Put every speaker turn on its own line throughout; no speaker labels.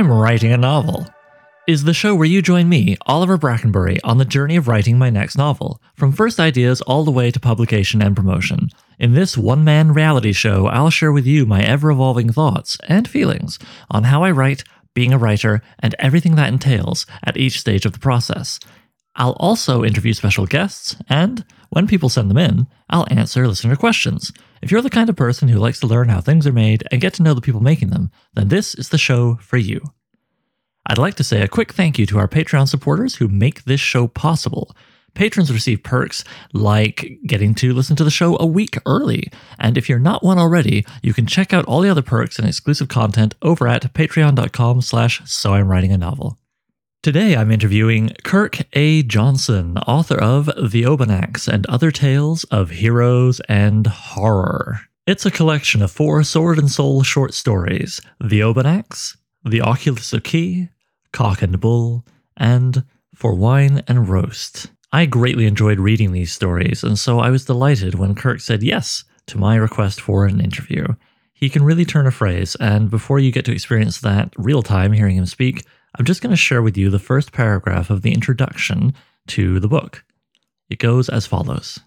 I'm writing a novel. Is the show where you join me, Oliver Brackenbury, on the journey of writing my next novel, from first ideas all the way to publication and promotion. In this one man reality show, I'll share with you my ever evolving thoughts and feelings on how I write, being a writer, and everything that entails at each stage of the process. I'll also interview special guests, and when people send them in, I'll answer listener questions. If you're the kind of person who likes to learn how things are made and get to know the people making them, then this is the show for you. I'd like to say a quick thank you to our Patreon supporters who make this show possible. Patrons receive perks like getting to listen to the show a week early. And if you're not one already, you can check out all the other perks and exclusive content over at patreon.com slash so I'm writing a novel. Today I'm interviewing Kirk A. Johnson, author of The Obanaks and Other Tales of Heroes and Horror. It's a collection of four sword and soul short stories The Obanaks, The Oculus of Ki, Cock and Bull, and For Wine and Roast. I greatly enjoyed reading these stories, and so I was delighted when Kirk said yes to my request for an interview. He can really turn a phrase, and before you get to experience that real time hearing him speak, I'm just going to share with you the first paragraph of the introduction to the book. It goes as follows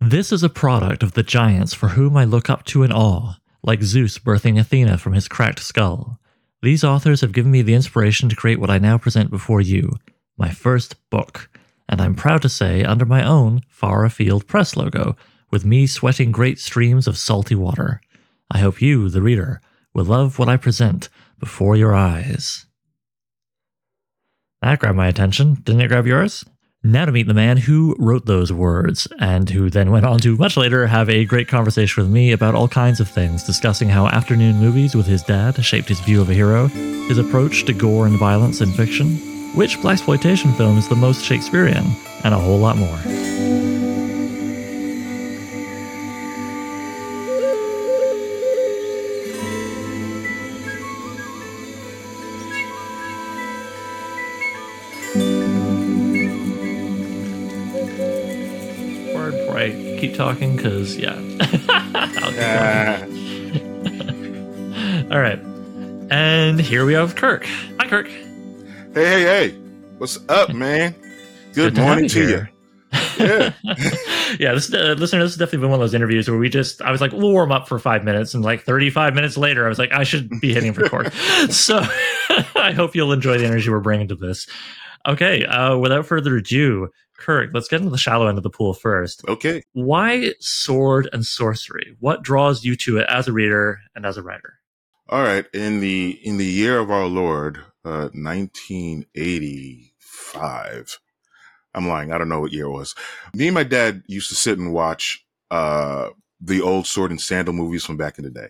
This is a product of the giants for whom I look up to in awe, like Zeus birthing Athena from his cracked skull. These authors have given me the inspiration to create what I now present before you, my first book, and I'm proud to say under my own Far Afield Press logo, with me sweating great streams of salty water. I hope you, the reader, will love what I present before your eyes. That grabbed my attention. Didn't it grab yours? Now to meet the man who wrote those words, and who then went on to much later have a great conversation with me about all kinds of things, discussing how afternoon movies with his dad shaped his view of a hero, his approach to gore and violence in fiction, which blaxploitation film is the most Shakespearean, and a whole lot more. Keep talking, because yeah, I'll keep
Ah,
going. All right, and here we have Kirk. Hi, Kirk.
hey, hey, hey! What's up, man? Good,
to have
morning to you.
here.
Yeah.
yeah, this uh, listener, this has definitely been one of those interviews where we just, I was like, we'll warm up for five minutes, and like 35 minutes later, I was like, I should be hitting record. so I hope you'll enjoy the energy we're bringing to this. Okay, uh, without further ado, Kirk, let's get into the shallow end of the pool first.
Okay.
Why sword and sorcery? What draws you to it as a reader and as a writer?
All right. In the in the year of our Lord, uh, 1985. I'm lying. I don't know what year it was. Me and my dad used to sit and watch uh, the old sword and sandal movies from back in the day.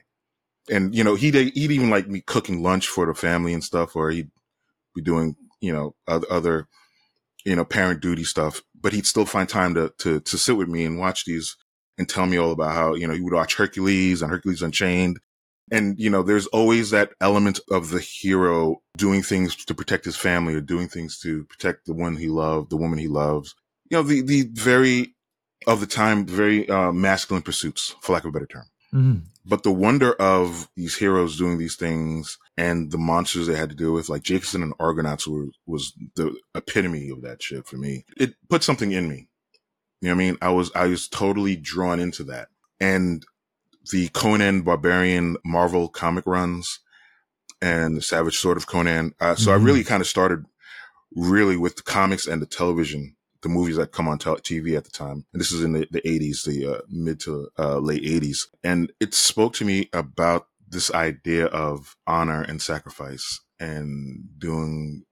And you know, he'd he'd even like me cooking lunch for the family and stuff, or he'd be doing you know other, other you know parent duty stuff. But he'd still find time to to to sit with me and watch these and tell me all about how you know he would watch Hercules and Hercules Unchained. And, you know, there's always that element of the hero doing things to protect his family or doing things to protect the one he loved, the woman he loves. You know, the, the very, of the time, very uh, masculine pursuits, for lack of a better term.
Mhm.
But the wonder of these heroes doing these things and the monsters they had to deal with, like Jacobson and Argonauts were, was the epitome of that shit for me. It put something in me. You know what I mean? I was, I was totally drawn into that. And the Conan Barbarian Marvel comic runs and the Savage Sword of Conan. Uh, so
Mhm.
I really kind of started really with the comics and the television, the movies that come on tel- TV at the time. And this is in the, the 80s, the uh, mid to uh, late 80s. And it spoke to me about this idea of honor and sacrifice and doing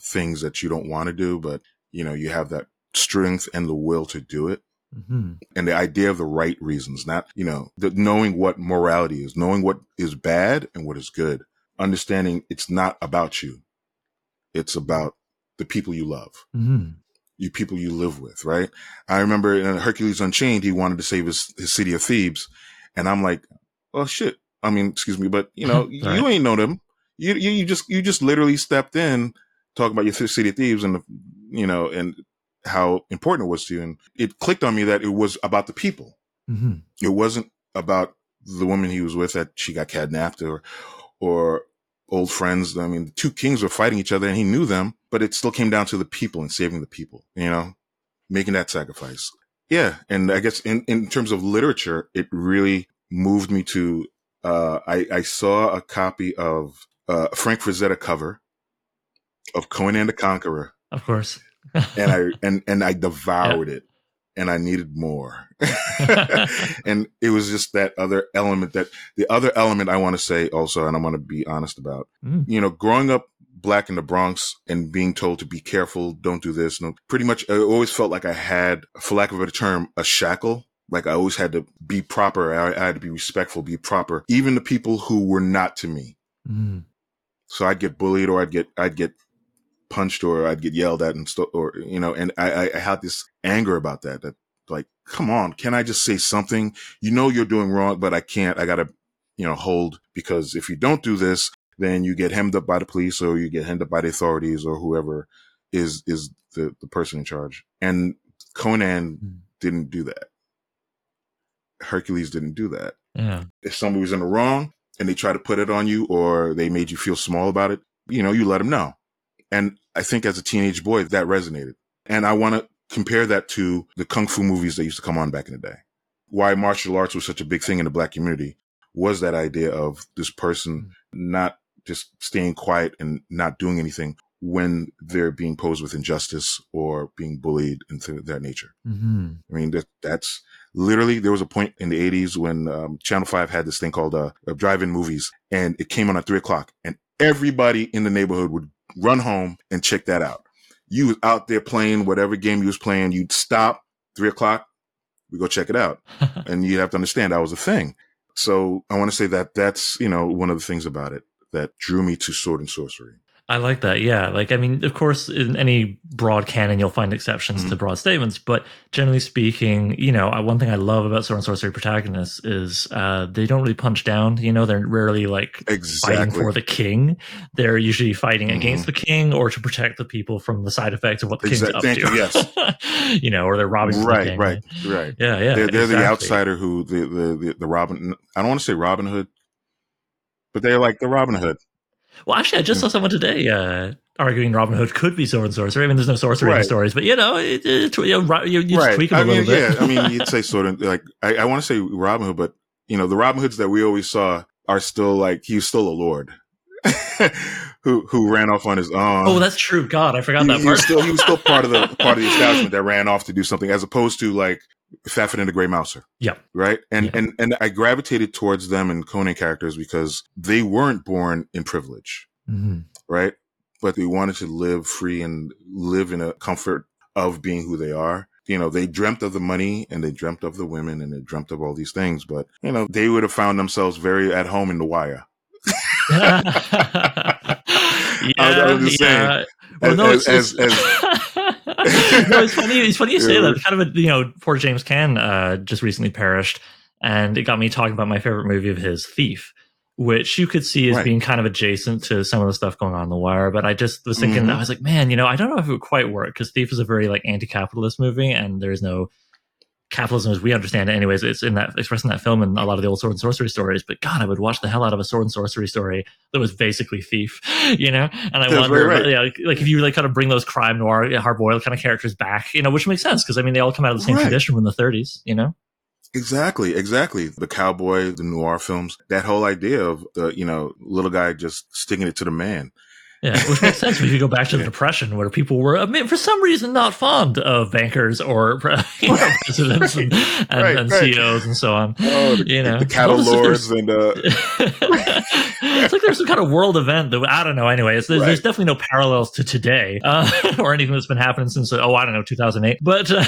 things that you don't want to do, but you know, you have that strength and the will to do it
Mhm.
and the idea of the right reasons, not, you know, the knowing what morality is, knowing what is bad and what is good, understanding it's not about you. It's about the people you love,
Mhm.
You people you live with, right? I remember in Hercules Unchained, he wanted to save his, his city of Thebes. And I'm like, well, shit. I mean, excuse me, but you know, you
Right.
ain't know them. You, you, you just, you just literally stepped in talking about your city of Thebes and, the, you know, and how important it was to you. And it clicked on me that it was about the people
Mhm.
it wasn't about the woman he was with that she got kidnapped or or old friends. I mean, the two kings were fighting each other and he knew them, but it still came down to the people and saving the people, you know, making that sacrifice. Yeah. And I guess in, in terms of literature, it really moved me to, uh, I, I saw a copy of, uh, Frank Frazetta cover of Conan the Conqueror.
Of course.
and I, and, and I devoured it and I needed more. and it was just that other element that the other element I want to say also, and I want to be honest about, mm. you know, growing up black in the Bronx and being told to be careful, don't do this. No, pretty much I always felt like I had, for lack of a term, a shackle. Like I always had to be proper. I, I had to be respectful, be proper, even the people who were not to me. Mm. So I'd get bullied or I'd get, I'd get punched or I'd get yelled at and stuff, or, you know, and I, I had this anger about that, that like, come on, can I just say something? You know, you're doing wrong, but I can't. I gotta, you know, hold because if you don't do this, then you get hemmed up by the police or you get hemmed up by the authorities or whoever is, is the, the person in charge. And Conan mm. didn't do that. Hercules didn't do that.
Yeah.
If somebody was in the wrong and they try to put it on you or they made you feel small about it, you know, you let them know. And I think as a teenage boy, that resonated. And I want to compare that to the kung fu movies that used to come on back in the day. Why martial arts was such a big thing in the black community was that idea of this person not just staying quiet and not doing anything when they're being posed with injustice or being bullied and things of that nature. Mm-hmm. I mean, that, that's literally, there was a point in the 80s when um, Channel 5 had this thing called uh, drive-in movies and it came on at three o'clock and everybody in the neighborhood would run home and check that out you was out there playing whatever game you was playing. You'd stop three o'clock. We go check it out. and you have to understand that was a thing. So I want to say that that's, you know, one of the things about it that drew me to sword and sorcery.
I like that. Yeah. Like, I mean, of course, in any broad canon, you'll find exceptions mm-hmm. to broad statements. But generally speaking, you know, one thing I love about sword and sorcery protagonists is uh, they don't really punch down. You know, they're rarely like
exactly.
fighting for the king. They're usually fighting mm-hmm. against the king or to protect the people from the side effects of what the exactly. king's up
to.
yes. you know, or they're robbing.
Right,
the
right, right.
Yeah, yeah.
They're, they're exactly. the outsider who the, the the the Robin. I don't want to say Robin Hood, but they're like the Robin Hood.
Well, actually, I just saw someone today uh, arguing Robin Hood could be sword and sorcery. I mean, there's no sorcery right. in the stories, but you know, it, it, you, know you, you right. tweak it a mean,
little bit. yeah, I mean, you'd say sort and like I, I want to say Robin Hood, but you know, the Robin Hoods that we always saw are still like he's still a lord. who who ran off on his own.
Oh, that's true. God, I forgot he, that part.
He was still he was still part of the part of the establishment that ran off to do something, as opposed to like Fafhrd and the Grey Mouser.
Yeah.
Right. And, yeah. and, and I gravitated towards them and Conan characters because they weren't born in privilege. Mm-hmm. Right. But they wanted to live free and live in a comfort of being who they are. You know, they dreamt of the money and they dreamt of the women and they dreamt of all these things, but you know, they would have found themselves very at home in the wire. yeah, I was, just yeah. saying. Well, no, as, as, as,
no, it's funny. It's funny you say that. Kind of a you know, poor James Caan uh, just recently perished, and it got me talking about my favorite movie of his, Thief which you could see as right. being kind of adjacent to some of the stuff going on in the wire. But I just was thinking, mm-hmm. I was like, man, you know, I don't know if it would quite work because Thief is a very like anti-capitalist movie, and there's no capitalism as we understand it. Anyways, it's in that expressed in that film and a lot of the old sword and sorcery stories. But God, I would watch the hell out of a sword and sorcery story that was basically Thief, you know. And I That's wonder, right. yeah, like, like, if you like kind of bring those crime noir, hard boiled kind of characters back, you know, which makes sense because I mean they all come out of the same right. tradition from the 30s, you know.
Exactly, exactly. The cowboy, the noir films, that whole idea of the, you know, little guy just sticking it to the man.
Yeah, which makes sense if you go back to the. Depression, where people were, I mean, for some reason, not fond of bankers or you know, presidents and, and, right, and right. CEOs and so on.
Oh, the,
you know,
the cattle lords and. Uh...
it's like there's some kind of world event that I don't know. Anyway, there's, right. there's definitely no parallels to today uh, or anything that's been happening since oh I don't know 2008. But uh,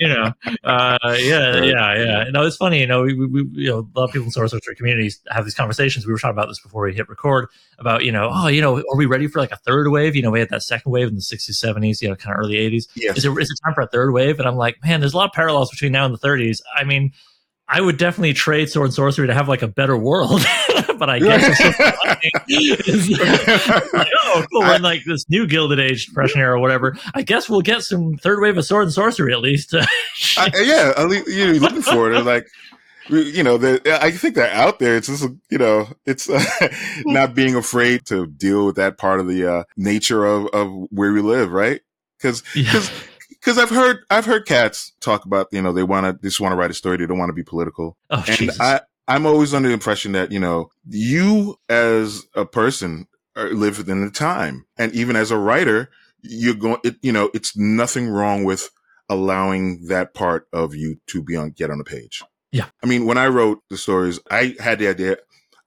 you know, uh, yeah, yeah, yeah. No, it's funny. You know, we, we, you know, a lot of people in source sorcery communities have these conversations. We were talking about this before we hit record about, you know, oh, you know, are we ready for like a third wave? You know, we had that second wave in the 60s, 70s, you know, kind of early 80s.
Yes.
Is it is it time for a third wave? And I'm like, man, there's a lot of parallels between now and the 30s. I mean, I would definitely trade sword and sorcery to have like a better world. but I guess it's like, oh, cool. We're in like this new Gilded Age Depression era or whatever. I guess we'll get some third wave of sword and sorcery at least.
I, yeah, at least, you're looking for it. like, you know, I think they're out there. It's just, you know, it's uh, not being afraid to deal with that part of the uh, nature of, of where we live, right? Because, because, yeah. because I've heard, I've heard cats talk about, you know, they want to, just want to write a story. They don't want to be political.
Oh,
and
Jesus.
I, I'm always under the impression that, you know, you as a person live within the time. And even as a writer, you're going, it, you know, it's nothing wrong with allowing that part of you to be on, get on the page.
Yeah.
I mean, when I wrote the stories, I had the idea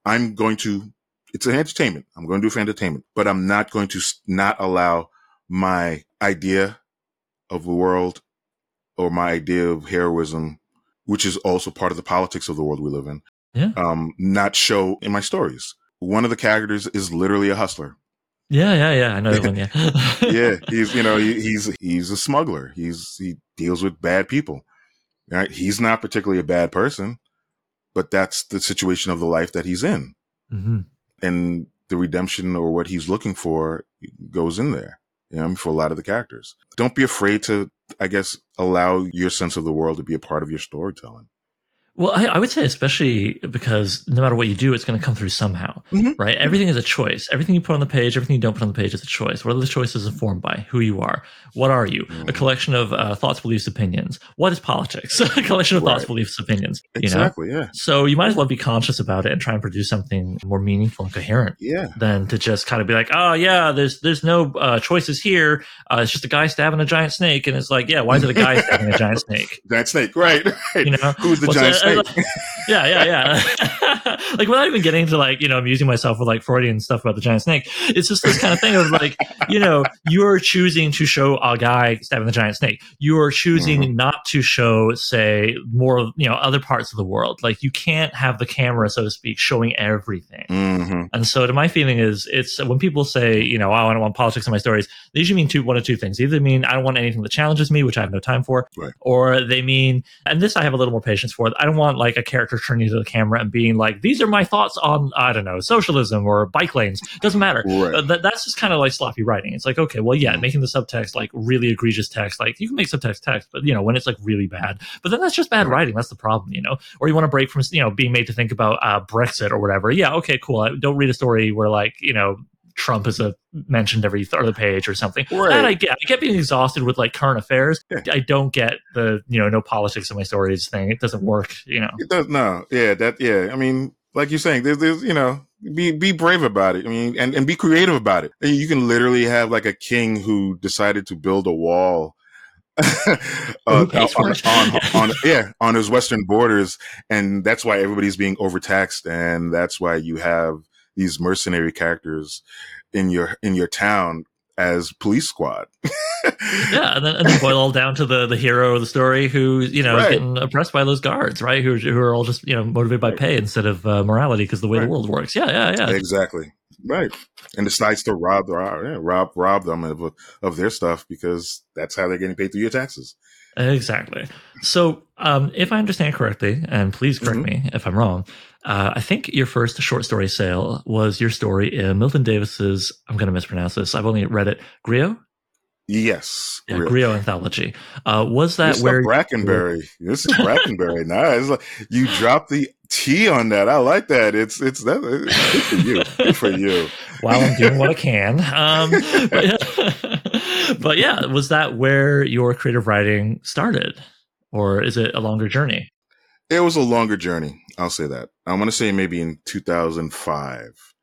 I'm going to, it's an entertainment. I'm going to do for entertainment, but I'm not going to not allow my idea of the world or my idea of heroism, which is also part of the politics of the world we live in,
yeah.
um, not show in my stories. One of the characters is literally a hustler.
Yeah, yeah, yeah. I know one. Yeah,
yeah. He's you know he, he's he's a smuggler. He's he deals with bad people. Right? He's not particularly a bad person, but that's the situation of the life that he's in,
mm-hmm.
and the redemption or what he's looking for goes in there. You know, for a lot of the characters, don't be afraid to, I guess, allow your sense of the world to be a part of your storytelling.
Well, I, I, would say especially because no matter what you do, it's going to come through somehow, mm-hmm. right? Everything is a choice. Everything you put on the page, everything you don't put on the page is a choice. What are the choices informed by? Who you are? What are you? Mm-hmm. A collection of uh, thoughts, beliefs, opinions. What is politics? a collection of right. thoughts, beliefs, opinions.
Exactly.
You
know? Yeah.
So you might as well be conscious about it and try and produce something more meaningful and coherent.
Yeah.
Than to just kind of be like, oh yeah, there's there's no uh, choices here. Uh, it's just a guy stabbing a giant snake, and it's like, yeah, why is it a guy stabbing a giant snake?
Giant snake, right? right.
You know,
who's the giant
yeah, yeah, yeah. like without even getting to like, you know, amusing myself with like Freudian stuff about the giant snake. It's just this kind of thing of like, you know, you're choosing to show a guy stabbing the giant snake. You're choosing mm-hmm. not to show, say, more, you know, other parts of the world. Like you can't have the camera, so to speak, showing everything.
Mm-hmm.
And so to my feeling is it's when people say, you know, oh, I don't want politics in my stories, they usually mean two one of two things. Either mean I don't want anything that challenges me, which I have no time for,
right.
or they mean, and this I have a little more patience for, I don't want like a character turning to the camera and being like, these are my thoughts on, I don't know, socialism or bike lanes. Doesn't matter.
Right.
Uh, that, that's just kind of like sloppy writing. It's like, okay, well, yeah, mm-hmm. making the subtext like really egregious text, like you can make subtext text, but you know, when it's like really bad, but then that's just bad writing. That's the problem, you know, or you want to break from, you know, being made to think about uh, Brexit or whatever. Yeah. Okay, cool. I don't read a story where like, you know, Trump is a mentioned every other page or something.
Right.
That I get. I get being exhausted with like current affairs.
Yeah.
I don't get the you know no politics in my stories thing. It doesn't work. You know.
It does no. Yeah. That. Yeah. I mean, like you're saying, there's, there's, you know, be be brave about it. I mean, and and be creative about it. You can literally have like a king who decided to build a wall. uh, on, on, on, yeah on his western borders and that's why everybody's being overtaxed and that's why you have these mercenary characters in your in your town as police squad.
yeah, and then, and then boil all down to the the hero of the story who you know right. is getting oppressed by those guards, right? Who who are all just you know motivated by pay instead of uh, morality because the way right. the world works. Yeah, yeah, yeah.
Exactly. Right, and decides to rob, yeah, rob, rob them of of their stuff because that's how they're getting paid through your taxes.
Exactly. So, um, if I understand correctly, and please correct mm-hmm. me if I'm wrong, uh, I think your first short story sale was your story in Milton Davis's. I'm going to mispronounce this. I've only read it. Griot.
Yes,
yeah, Griot anthology. Uh, was that
this
where
Brackenbury? This is Brackenberry. nice. Like you dropped the T on that. I like that. It's it's that. Good for you. Good for you.
While I'm doing what I can. Um, but, but yeah, was that where your creative writing started, or is it a longer journey?
It was a longer journey. I'll say that. I'm going to say maybe in 2005.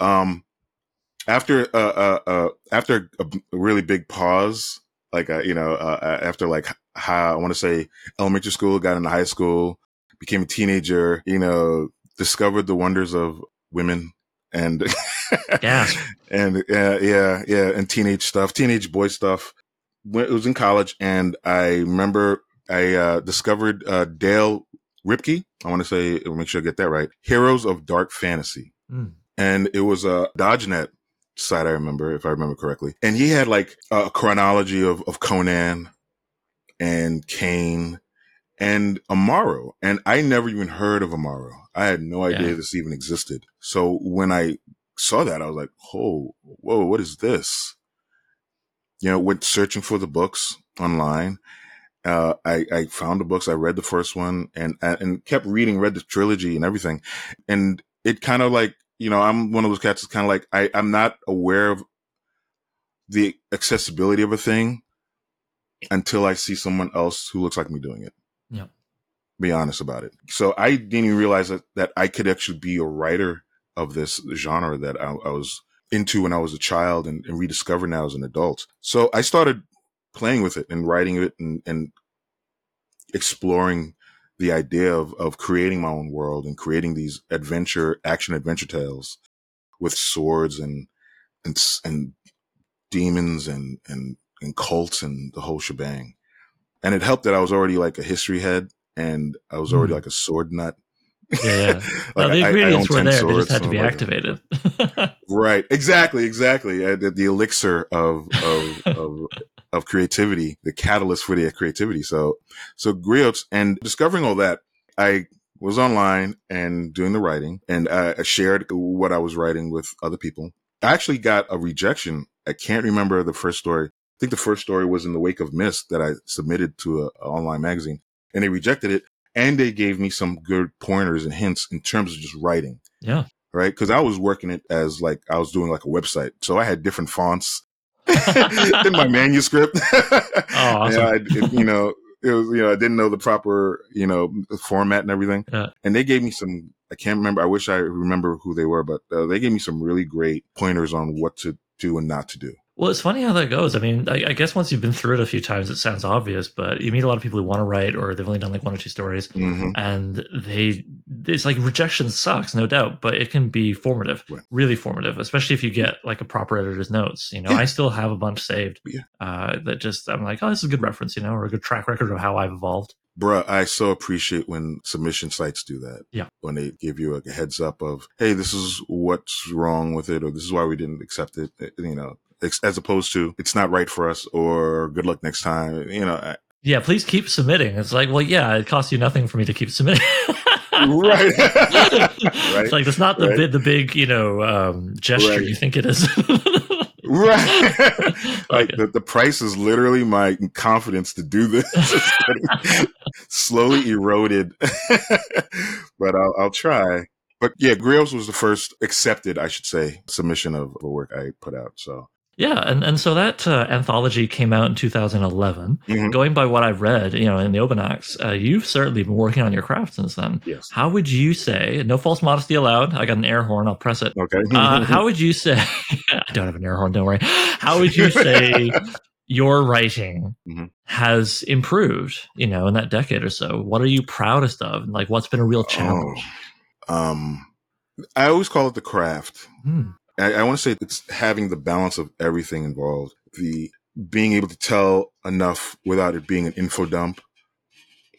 Um, after, uh, uh, uh, after a really big pause, like, uh, you know, uh, uh after like how I want to say elementary school, got into high school, became a teenager, you know, discovered the wonders of women and,
yeah,
and, uh, yeah, yeah, and teenage stuff, teenage boy stuff. When it was in college and I remember I, uh, discovered, uh, Dale Rippke. I want to say, make sure I get that right. Heroes of Dark Fantasy.
Mm.
And it was a DodgeNet site, I remember, if I remember correctly. And he had like a chronology of, of Conan and Kane and Imaro. And I never even heard of Imaro. I had no idea yeah. this even existed. So when I saw that, I was like, oh, whoa, what is this? You know, went searching for the books online uh, I, I found the books. I read the first one and, and kept reading, read the trilogy and everything. And it kind of like, you know, I'm one of those cats that's kind of like, I, I'm not aware of the accessibility of a thing until I see someone else who looks like me doing it.
Yeah.
Be honest about it. So I didn't even realize that, that I could actually be a writer of this genre that I, I was into when I was a child and, and rediscover now as an adult. So I started playing with it and writing it and, and exploring the idea of, of creating my own world and creating these adventure, action adventure tales with swords and, and, and demons and, and, and cults and the whole shebang. And it helped that I was already like a history head and I was already mm. like a sword nut.
Yeah, yeah. like well, the ingredients I, I were there; they just had to be activated.
right, exactly, exactly. Uh, the, the, elixir of of, of of creativity, the catalyst for the creativity. So, so griots and discovering all that, I was online and doing the writing, and I shared what I was writing with other people. I actually got a rejection. I can't remember the first story. I think the first story was in the wake of mist that I submitted to an online magazine, and they rejected it and they gave me some good pointers and hints in terms of just writing.
Yeah.
Right. Cause I was working it as like, I was doing like a website. So I had different fonts in my manuscript. oh, awesome. I, it, you know, it was, you know, I didn't know the proper, you know, format and everything.
Yeah.
And they gave me some, I can't remember. I wish I remember who they were, but uh, they gave me some really great pointers on what to do and not to do.
Well, it's funny how that goes. I mean, I, I, guess once you've been through it a few times, it sounds obvious, but you meet a lot of people who want to write or they've only done like one or two stories, mm-hmm. and they it's like rejection sucks, no doubt, but it can be formative, right. really formative, especially if you get like a proper editor's notes. You know, yeah. I still have a bunch saved yeah. uh, that just I'm like, oh, this is a good reference, you know, or a good track record of how I've evolved.
Bruh, I so appreciate when submission sites do that.
Yeah.
When they give you a heads up of, hey, this is what's wrong with it, or this is why we didn't accept it. You know, as opposed to it's not right for us or good luck next time. You know.
Yeah, please keep submitting. It's like, well, yeah, it costs you nothing for me to keep submitting.
right. right.
It's like it's not the right. big, the big, you know, um, gesture right. you think it is.
right. like the, the price is literally my confidence to do this. slowly eroded, but I'll, I'll try. But yeah, Griots was the first accepted, I should say, submission of a work I put out. So
yeah, and, and so that uh, anthology came out in 2011. Mm-hmm. Going by what I've read, you know, in the Open uh, you've certainly been working on your craft since then.
Yes.
How would you say? No false modesty allowed. I got an air horn. I'll press it.
Okay.
uh, how would you say? I don't have an air horn. Don't worry. How would you say your writing mm-hmm. has improved? You know, in that decade or so. What are you proudest of? And like, what's been a real challenge?
Oh, um, I always call it the craft. Hmm. I, I want to say it's having the balance of everything involved. The being able to tell enough without it being an info dump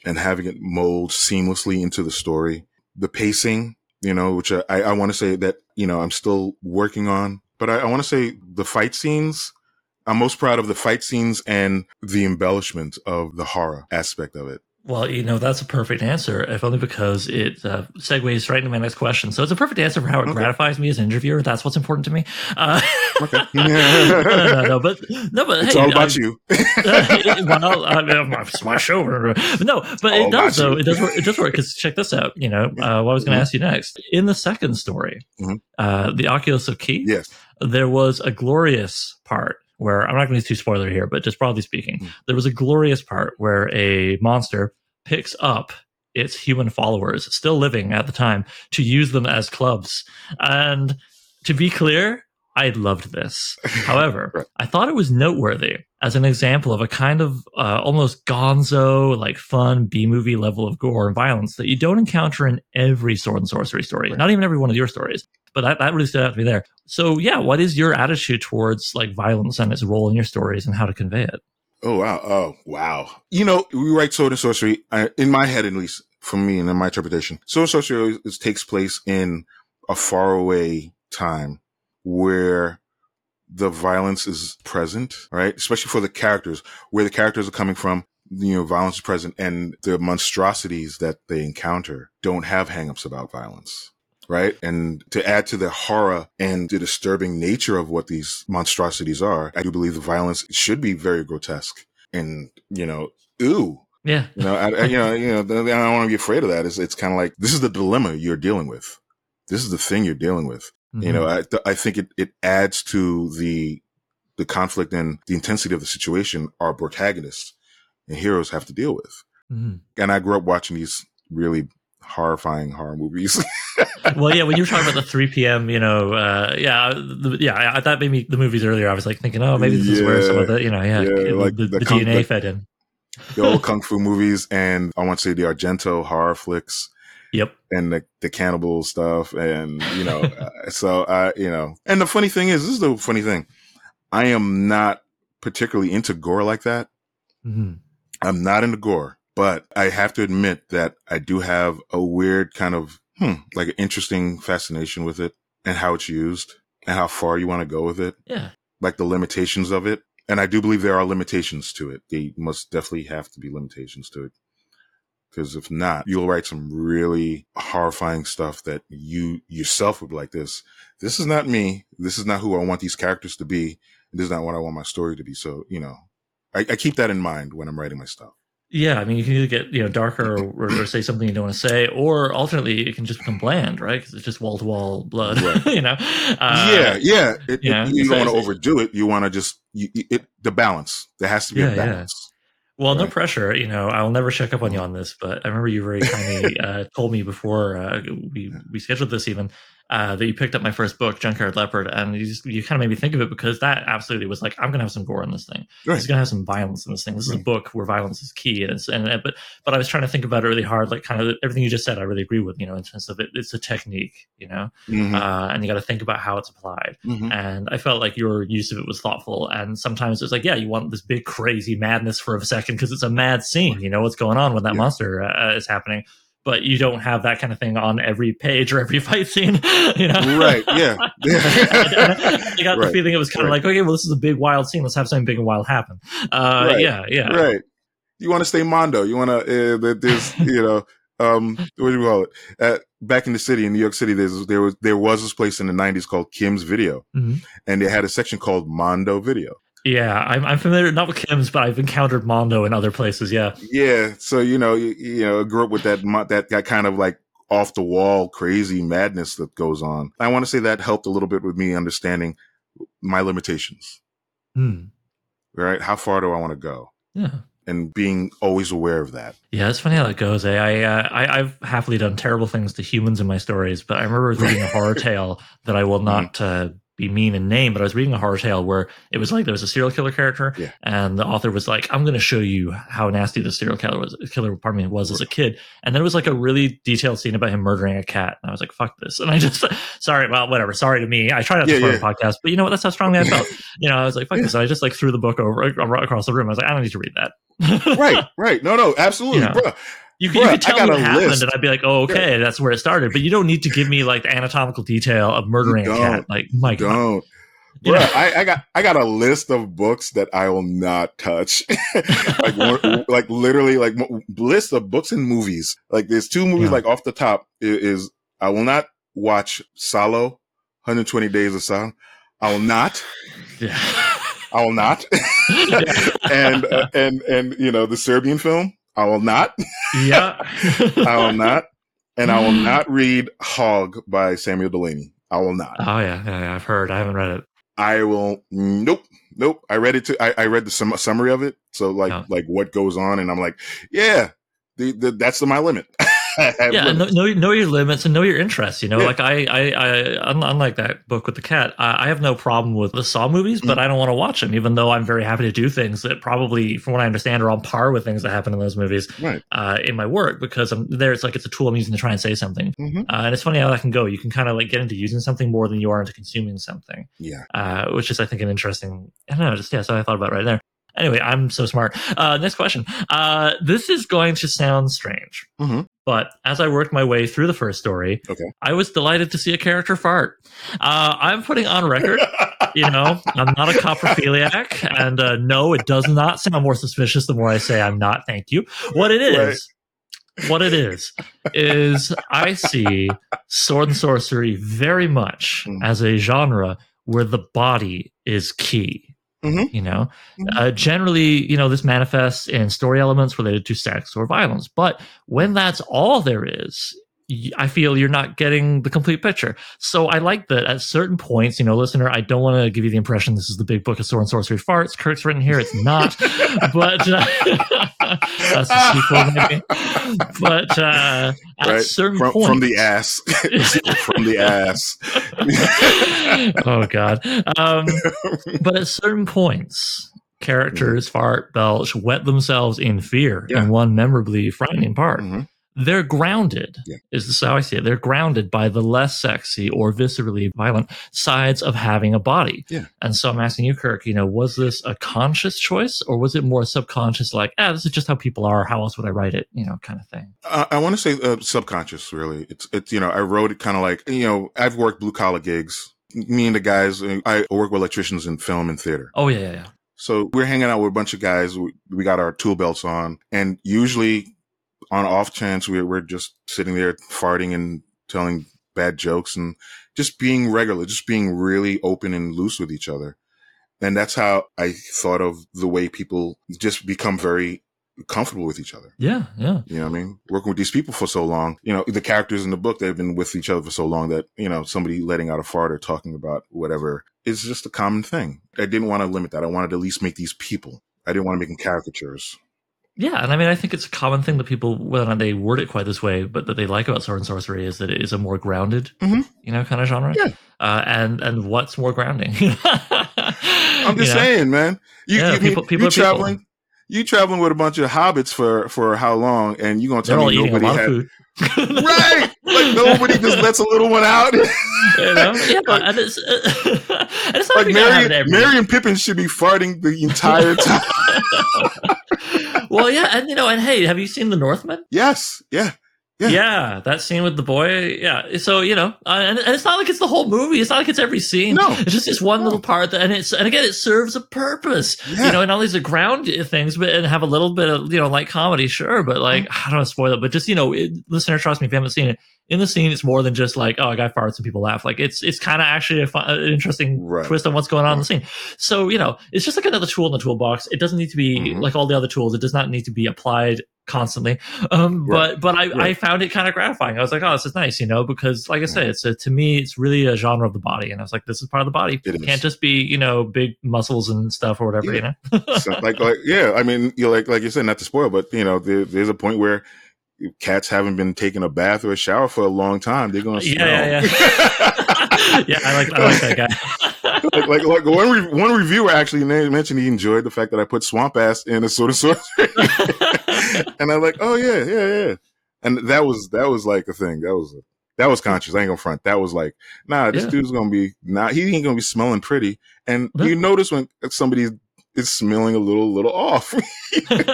and having it mold seamlessly into the story. The pacing, you know, which I, I want to say that, you know, I'm still working on, but I, I want to say the fight scenes. I'm most proud of the fight scenes and the embellishment of the horror aspect of it.
Well, you know, that's a perfect answer, if only because it uh, segues right into my next question. So it's a perfect answer for how it okay. gratifies me as an interviewer. That's what's important to me. Uh, okay. no, no, no, but no, but
it's
hey,
all about I, you.
uh, well, I mean, it's my show. But no, but all it does though. It does work. It does work because check this out. You know, uh, what I was going to mm-hmm. ask you next in the second story, mm-hmm. uh, the Oculus of Ki.
Yes,
there was a glorious part where I'm not going to be too spoiler here, but just broadly speaking, mm. there was a glorious part where a monster picks up its human followers, still living at the time, to use them as clubs. And to be clear, I loved this. However, I thought it was noteworthy as an example of a kind of uh, almost gonzo, like fun B movie level of gore and violence that you don't encounter in every sword and sorcery story, right. not even every one of your stories. But that, that really stood out to me there. So, yeah, what is your attitude towards like violence and its role in your stories and how to convey it?
Oh wow! Oh wow! You know, we write sword and sorcery I, in my head, at least for me and in my interpretation. Sword and sorcery always takes place in a faraway time where the violence is present, right? Especially for the characters, where the characters are coming from. You know, violence is present, and the monstrosities that they encounter don't have hangups about violence right? And to add to the horror and the disturbing nature of what these monstrosities are, I do believe the violence should be very grotesque and you know, ooh,
Yeah.
you know, I, I, you know, you know, I don't want to be afraid of that. It's, it's kind of like this is the dilemma you're dealing with. This is the thing you're dealing with. You know, I, I think it, it adds to the, the conflict and the intensity of the situation our protagonists and heroes have to deal with.
Mhm.
And I grew up watching these really horrifying horror movies.
well, yeah, when you were talking about the 3 p.m., you know, uh, yeah, the, yeah, I, I thought maybe the movies earlier, I was like thinking, oh, maybe this is where some of the, you know, yeah,
Yeah,
the,
like
the,
the
the DNA fed in.
the old kung fu movies and I want to say the Argento horror flicks
Yep.
and the, the cannibal stuff. And, you know, uh, so I, you know, and the funny thing is, this is the funny thing. I am not particularly into gore like that.
hmm
I'm not into gore, but I have to admit that I do have a weird kind of, hmm, like an interesting fascination with it and how it's used and how far you want to go with it,
Yeah.
like the limitations of it. And I do believe there are limitations to it. They must definitely have to be limitations to it. Because if not, you'll write some really horrifying stuff that you yourself would be like this. This is not me. This is not who I want these characters to be. This is not what I want my story to be. So, you know, I, I keep that in mind when I'm writing my stuff.
Yeah, I mean, you can either get you know darker or, or, or say something you don't want to say, or alternately, it can just become bland, right? Because it's just wall to wall blood,
Right.
you know. Uh,
yeah, yeah. It,
yeah,
it- you don't want to overdo it. You want to just you, you- it the balance. There has to be
Yeah,
a balance.
Well, no pressure. You know, I'll never check up on you on this, but I remember you very kindly uh, told me before uh, we we scheduled this even uh, that you picked up my first book, Junkyard Leopard, and you just, you kind of made me think of it because that absolutely was like, I'm gonna have some gore in this thing.
Right.
Gonna have some violence in this thing. This is a book where violence is key, and it's and but but I was trying to think about it really hard, like kind of everything you just said. I really agree with, you know, in terms of it, it's a technique, you know,
Mhm,
uh, and you got to think about how it's applied
mhm.
and I felt like your use of it was thoughtful. And sometimes it's like, yeah, you want this big crazy madness for a second because it's a mad scene. You know what's going on when that
Yeah.
monster uh, is happening, but you don't have that kind of thing on every page or every fight scene. You know,
Right, yeah.
I got the feeling it was kind of
right.
like, okay, well, this is a big wild scene. Let's have something big and wild happen. Uh,
Right,
Yeah, yeah,
Right. You want to stay Mondo. You want to, uh, that there's, you know, um, what do you call it? Uh, back in the city, in New York City, there's, there was, there was this place in the nineties called Kim's Video
Mhm.
and they had a section called Mondo Video.
Yeah. I'm, I'm familiar not with Kim's, but I've encountered Mondo in other places. Yeah,
Yeah. So, you know, you, you know, grew up with that, that, that kind of like off the wall, crazy madness that goes on. I want to say that helped a little bit with me understanding my limitations,
Hmm.
right? How far do I want to go?
yeah.
And being always aware of that.
Yeah, it's funny how that goes. Eh? I, uh, I I've happily done terrible things to humans in my stories, but I remember reading a horror tale that I will not uh, be mean in name, but I was reading a horror tale where it was like there was a serial killer character,
Yeah.
and the author was like, "I'm going to show you how nasty the serial killer was, killer, pardon me, was as a kid." And then it was like a really detailed scene about him murdering a cat, and I was like, "Fuck this!" And I just, sorry, well, whatever. Sorry to me. I try not to
Yeah,
yeah,
yeah.
the podcast, but you know what? That's how strongly I felt. you know, I was like, "Fuck this!" And I just like threw the book over uh, across the room. I was like, "I don't need to read that."
right, right. No, no, absolutely,
Yeah.
bro.
You can, you
Bruh,
can tell me what happened,
list.
and I'd be like, "Oh, okay, that's where it started." But you don't need to give me like the anatomical detail of murdering a cat. Like, my God,
Don't.
You
Bruh,
know?
I, I got I got a list of books that I will not touch. like one- like literally like list of books and movies. Like there's two movies
Yeah.
like off the top i- is I will not watch Salo, 120 Days of Salo. I will not.
yeah,
I will not. And uh, and and you know the Serbian film. I will not.
yeah.
I will not. And I will not read Hog by Samuel Delany. I will not.
Oh yeah, yeah, yeah, I've heard. I haven't read it.
I will. Nope, nope. I read it. To, I, I read the sum, summary of it. So like, like what goes on, and I'm like, yeah, the, the, that's the, my limit.
Yeah, know, know know your limits and know your interests. You know,
Yeah.
like I, I, I, unlike that book with the cat, I, I have no problem with the Saw movies, but I don't want to watch them, even though I'm very happy to do things that probably, from what I understand, are on par with things that happen in those movies
Right.
uh, in my work because I'm there. It's like it's a tool I'm using to try and say something.
Mhm.
Uh, and it's funny how that can go. You can kind of like get into using something more than you are into consuming something,
Yeah.
uh, which is, I think, an interesting. I don't know. Just yeah, so I thought about right there. Anyway, I'm so smart. Uh, next question. Uh, this is going to sound strange,
Mhm.
But as I worked my way through the first story,
Okay.
I was delighted to see a character fart. Uh, I'm putting on record. You know, I'm not a coprophiliac, and uh, no, it does not sound more suspicious the more I say I'm not. Thank you. What it is, what it is, is I see sword and sorcery very much
Mm.
as a genre where the body is key.
Mhm.
You know,
Mhm.
uh, generally, you know, this manifests in story elements related to sex or violence. But when that's all there is, I feel you're not getting the complete picture. So I like that at certain points, you know, listener, I don't want to give you the impression this is the big book of sword and sorcery farts. Kirk's written here. It's not, but uh, that's the sequel, maybe. But uh, at
Right.
certain
from,
points,
from the ass. from the ass.
oh god um, but at certain points characters fart belch wet themselves in fear
Yeah.
in one memorably frightening part
Mhm.
They're grounded
Yeah.
is this how i see it they're grounded by the less sexy or viscerally violent sides of having a body
Yeah.
and so i'm asking you kirk you know was this a conscious choice or was it more subconscious like ah this is just how people are how else would i write it you know kind of thing
Uh, I want to say uh, subconscious. Really, it's it's you know I wrote it kind of like you know I've worked blue collar gigs. Me and the guys, uh, I work with electricians in film and theater.
oh yeah yeah, yeah.
So we're hanging out with a bunch of guys. We, we got our tool belts on, and usually on off chance we're we're just sitting there farting and telling bad jokes and just being regular, just being really open and loose with each other. And that's how I thought of the way people just become very comfortable with each other.
yeah yeah
You know what I mean? Working with these people for so long, you know, the characters in the book, they've been with each other for so long that, you know, somebody letting out a fart or talking about whatever is just a common thing. I didn't want to limit that. I wanted to at least make these people. I didn't want to make them caricatures.
Yeah, and I mean, I think it's a common thing that people, whether or not they word it quite this way, but that they like about sword and sorcery is that it is a more grounded,
Mhm.
you know, kind of genre.
Yeah.
Uh, and and what's more grounding?
I'm just saying, man. You,
Yeah,
you,
people-
you,
people are people.
You traveling with a bunch of hobbits for, for how long? And you going to
They're
tell me nobody had, right. Like nobody just lets a little one out.
you know? Yeah, and it's, and it's
like uh,
like you gotta have it Merry,
Merry and Pippin should be farting the entire time.
well, yeah, and you know, and hey, have you seen The Northman?
yes. Yeah. Yeah.
Yeah. that scene with the boy. Yeah, so you know, uh, and, and it's not like it's the whole movie. It's not like it's every scene.
No.
it's just this one
No.
little part, that, and it's and again, it serves a purpose.
Yeah.
You know, and all these are ground things, but and have a little bit of you know like comedy, sure, but like
Mm-hmm.
I don't want to spoil it, but just you know, it, listener, trust me, if you haven't seen it, in the scene, it's more than just like oh, a guy farts and people laugh. Like it's it's kind of actually a fun, an interesting
Right.
twist on what's going on in the scene. So you know, it's just like another tool in the toolbox. It doesn't need to be
Mhm.
like all the other tools. It does not need to be applied constantly. Um,
Right.
but but I, I found it kind of gratifying. I was like, oh, this is nice, you know, because like I said, it's a, to me, it's really a genre of the body, and I was like, this is part of the body.
It
It can't just be you know big muscles and stuff or whatever, you know.
So, like, like, yeah. I mean, you like, like you said, not to spoil, but you know, there, there's a point where cats haven't been taking a bath or a shower for a long time. They're gonna smell.
Yeah, yeah, yeah, I like I like that guy.
like, like, like one re- one reviewer actually mentioned he enjoyed the fact that I put swamp ass in a sort of sorcery, and I'm like, oh yeah, yeah, yeah. And that was that was like a thing. That was that was conscious. I ain't gonna front. That was like, nah, this
Yeah.
dude's gonna be not. He ain't gonna be smelling pretty. And
No.
you notice when somebody is smelling a little little off. you can't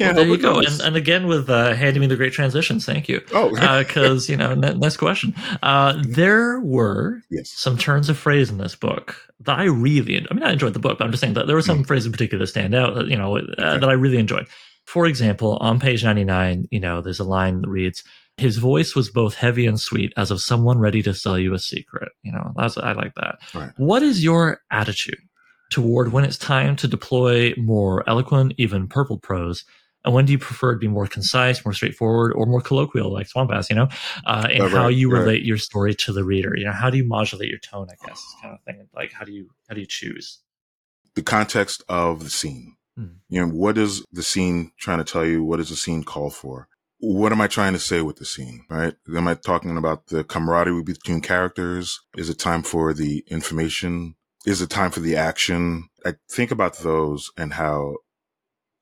well, there you go, and, and again with uh, handing me the great transitions. Thank you.
oh,
because you know, n- next question. Uh, there were
yes.
some turns of phrase in this book that I really, I mean, I enjoyed the book, but I'm just saying that there were some phrases in particular that stand out, that, you know, uh,
Mm. Okay.
that I really enjoyed. For example, on page 99, you know, there's a line that reads, his voice was both heavy and sweet, as of someone ready to sell you a secret. You know, that's, I like that.
Right.
What is your attitude toward when it's time to deploy more eloquent, even purple prose? And when do you prefer to be more concise, more straightforward, or more colloquial, like Swamp Ass, you know, uh, in
Right,
how you
right.
relate your story to the reader? You know, how do you modulate your tone? I guess is kind of thing. Like, how do you how do you choose?
The context of the scene.
Hmm.
You know, what is the scene trying to tell you? What does the scene call for? What am I trying to say with the scene? Right? Am I talking about the camaraderie between characters? Is it time for the information? Is it time for the action? I think about those and how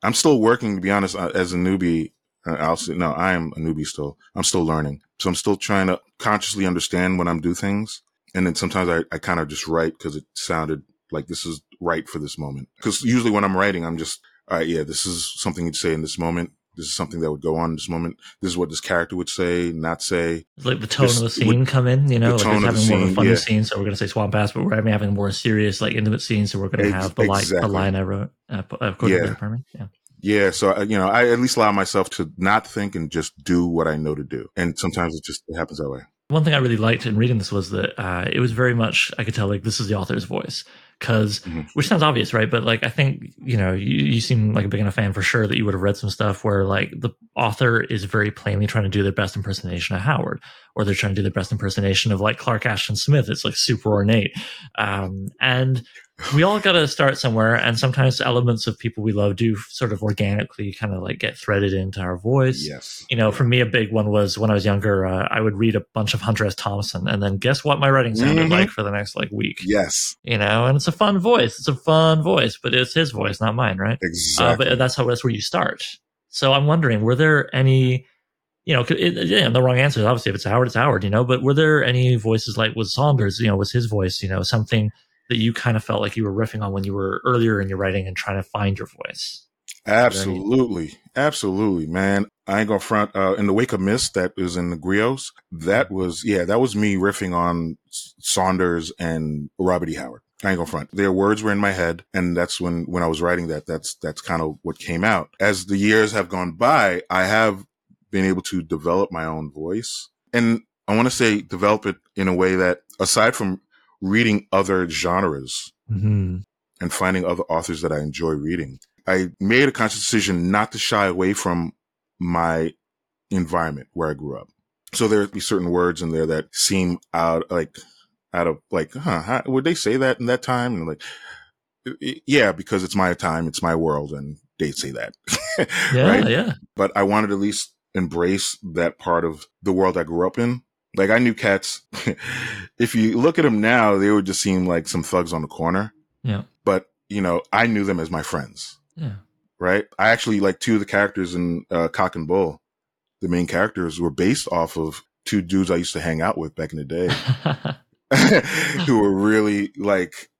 I'm still working, to be honest, uh, as a newbie. Uh, I'll say, no, I am a newbie still. I'm still learning. So I'm still trying to consciously understand when I'm do things. And then sometimes I, I kind of just write because it sounded like this is right for this moment. Because usually when I'm writing, I'm just, all right, yeah, this is something you'd say in this moment. This is something that would go on in this moment. This is what this character would say, not say.
Like the tone
This
of the scene
would-
come in, you know, like
tone
it's
of the
having more of a
scene,
funny
yeah.
scene, so we're going to say Swamp Ass, but we're having a more serious, like intimate scene, so we're going to have the line, the line I wrote. Uh, pu- uh,
Yeah.
there, pardon me. Yeah.
Yeah. So, uh, you know, I at least allow myself to not think and just do what I know to do. And sometimes it just it happens that way.
One thing I really liked in reading this was that uh, it was very much I could tell like this is the author's voice because
Mhm.
which sounds obvious, right? But like I think you know you, you seem like a big enough fan for sure that you would have read some stuff where like the author is very plainly trying to do their best impersonation of Howard, or they're trying to do their best impersonation of like Clark Ashton Smith. It's like super ornate, um, and we all got to start somewhere, and sometimes elements of people we love do sort of organically kind of like get threaded into our voice.
Yes.
You know, for me, a big one was when I was younger, uh, I would read a bunch of Hunter S. Thompson, and then guess what my writing sounded
Mhm.
like for the next like week.
Yes.
You know, and it's a fun voice. It's a fun voice, but it's his voice, not mine, right? Uh,
Exactly.
but that's how that's where you start. So I'm wondering, were there any, you know, it, yeah, the wrong answer is obviously if it's Howard, it's Howard, you know. But were there any voices like was Saunders, you know, was his voice, you know, something that you kind of felt like you were riffing on when you were earlier in your writing and trying to find your voice?
Absolutely. Absolutely, man. I ain't gonna front, uh, in the wake of mist that was in the griots. That was, yeah, that was me riffing on Saunders and Robert E. Howard. I ain't gonna front. Their words were in my head. And that's when, when I was writing that, that's, that's kind of what came out. As the years have gone by, I have been able to develop my own voice. And I want to say develop it in a way that aside from reading other genres,
Mm-hmm.
and finding other authors that I enjoy reading. I made a conscious decision not to shy away from my environment where I grew up. So there be certain words in there that seem out like out of like, huh, how, would they say that in that time? And like, yeah, because it's my time, it's my world, and they say that.
Yeah,
right?
yeah.
But I wanted to at least embrace that part of the world I grew up in. Like I knew cats. if you look at them now, they would just seem like some thugs on the corner.
Yeah.
But you know, I knew them as my friends,
Yeah.
right? I actually like two of the characters in uh, Cock and Bull. The main characters were based off of two dudes I used to hang out with back in the day, who were really like,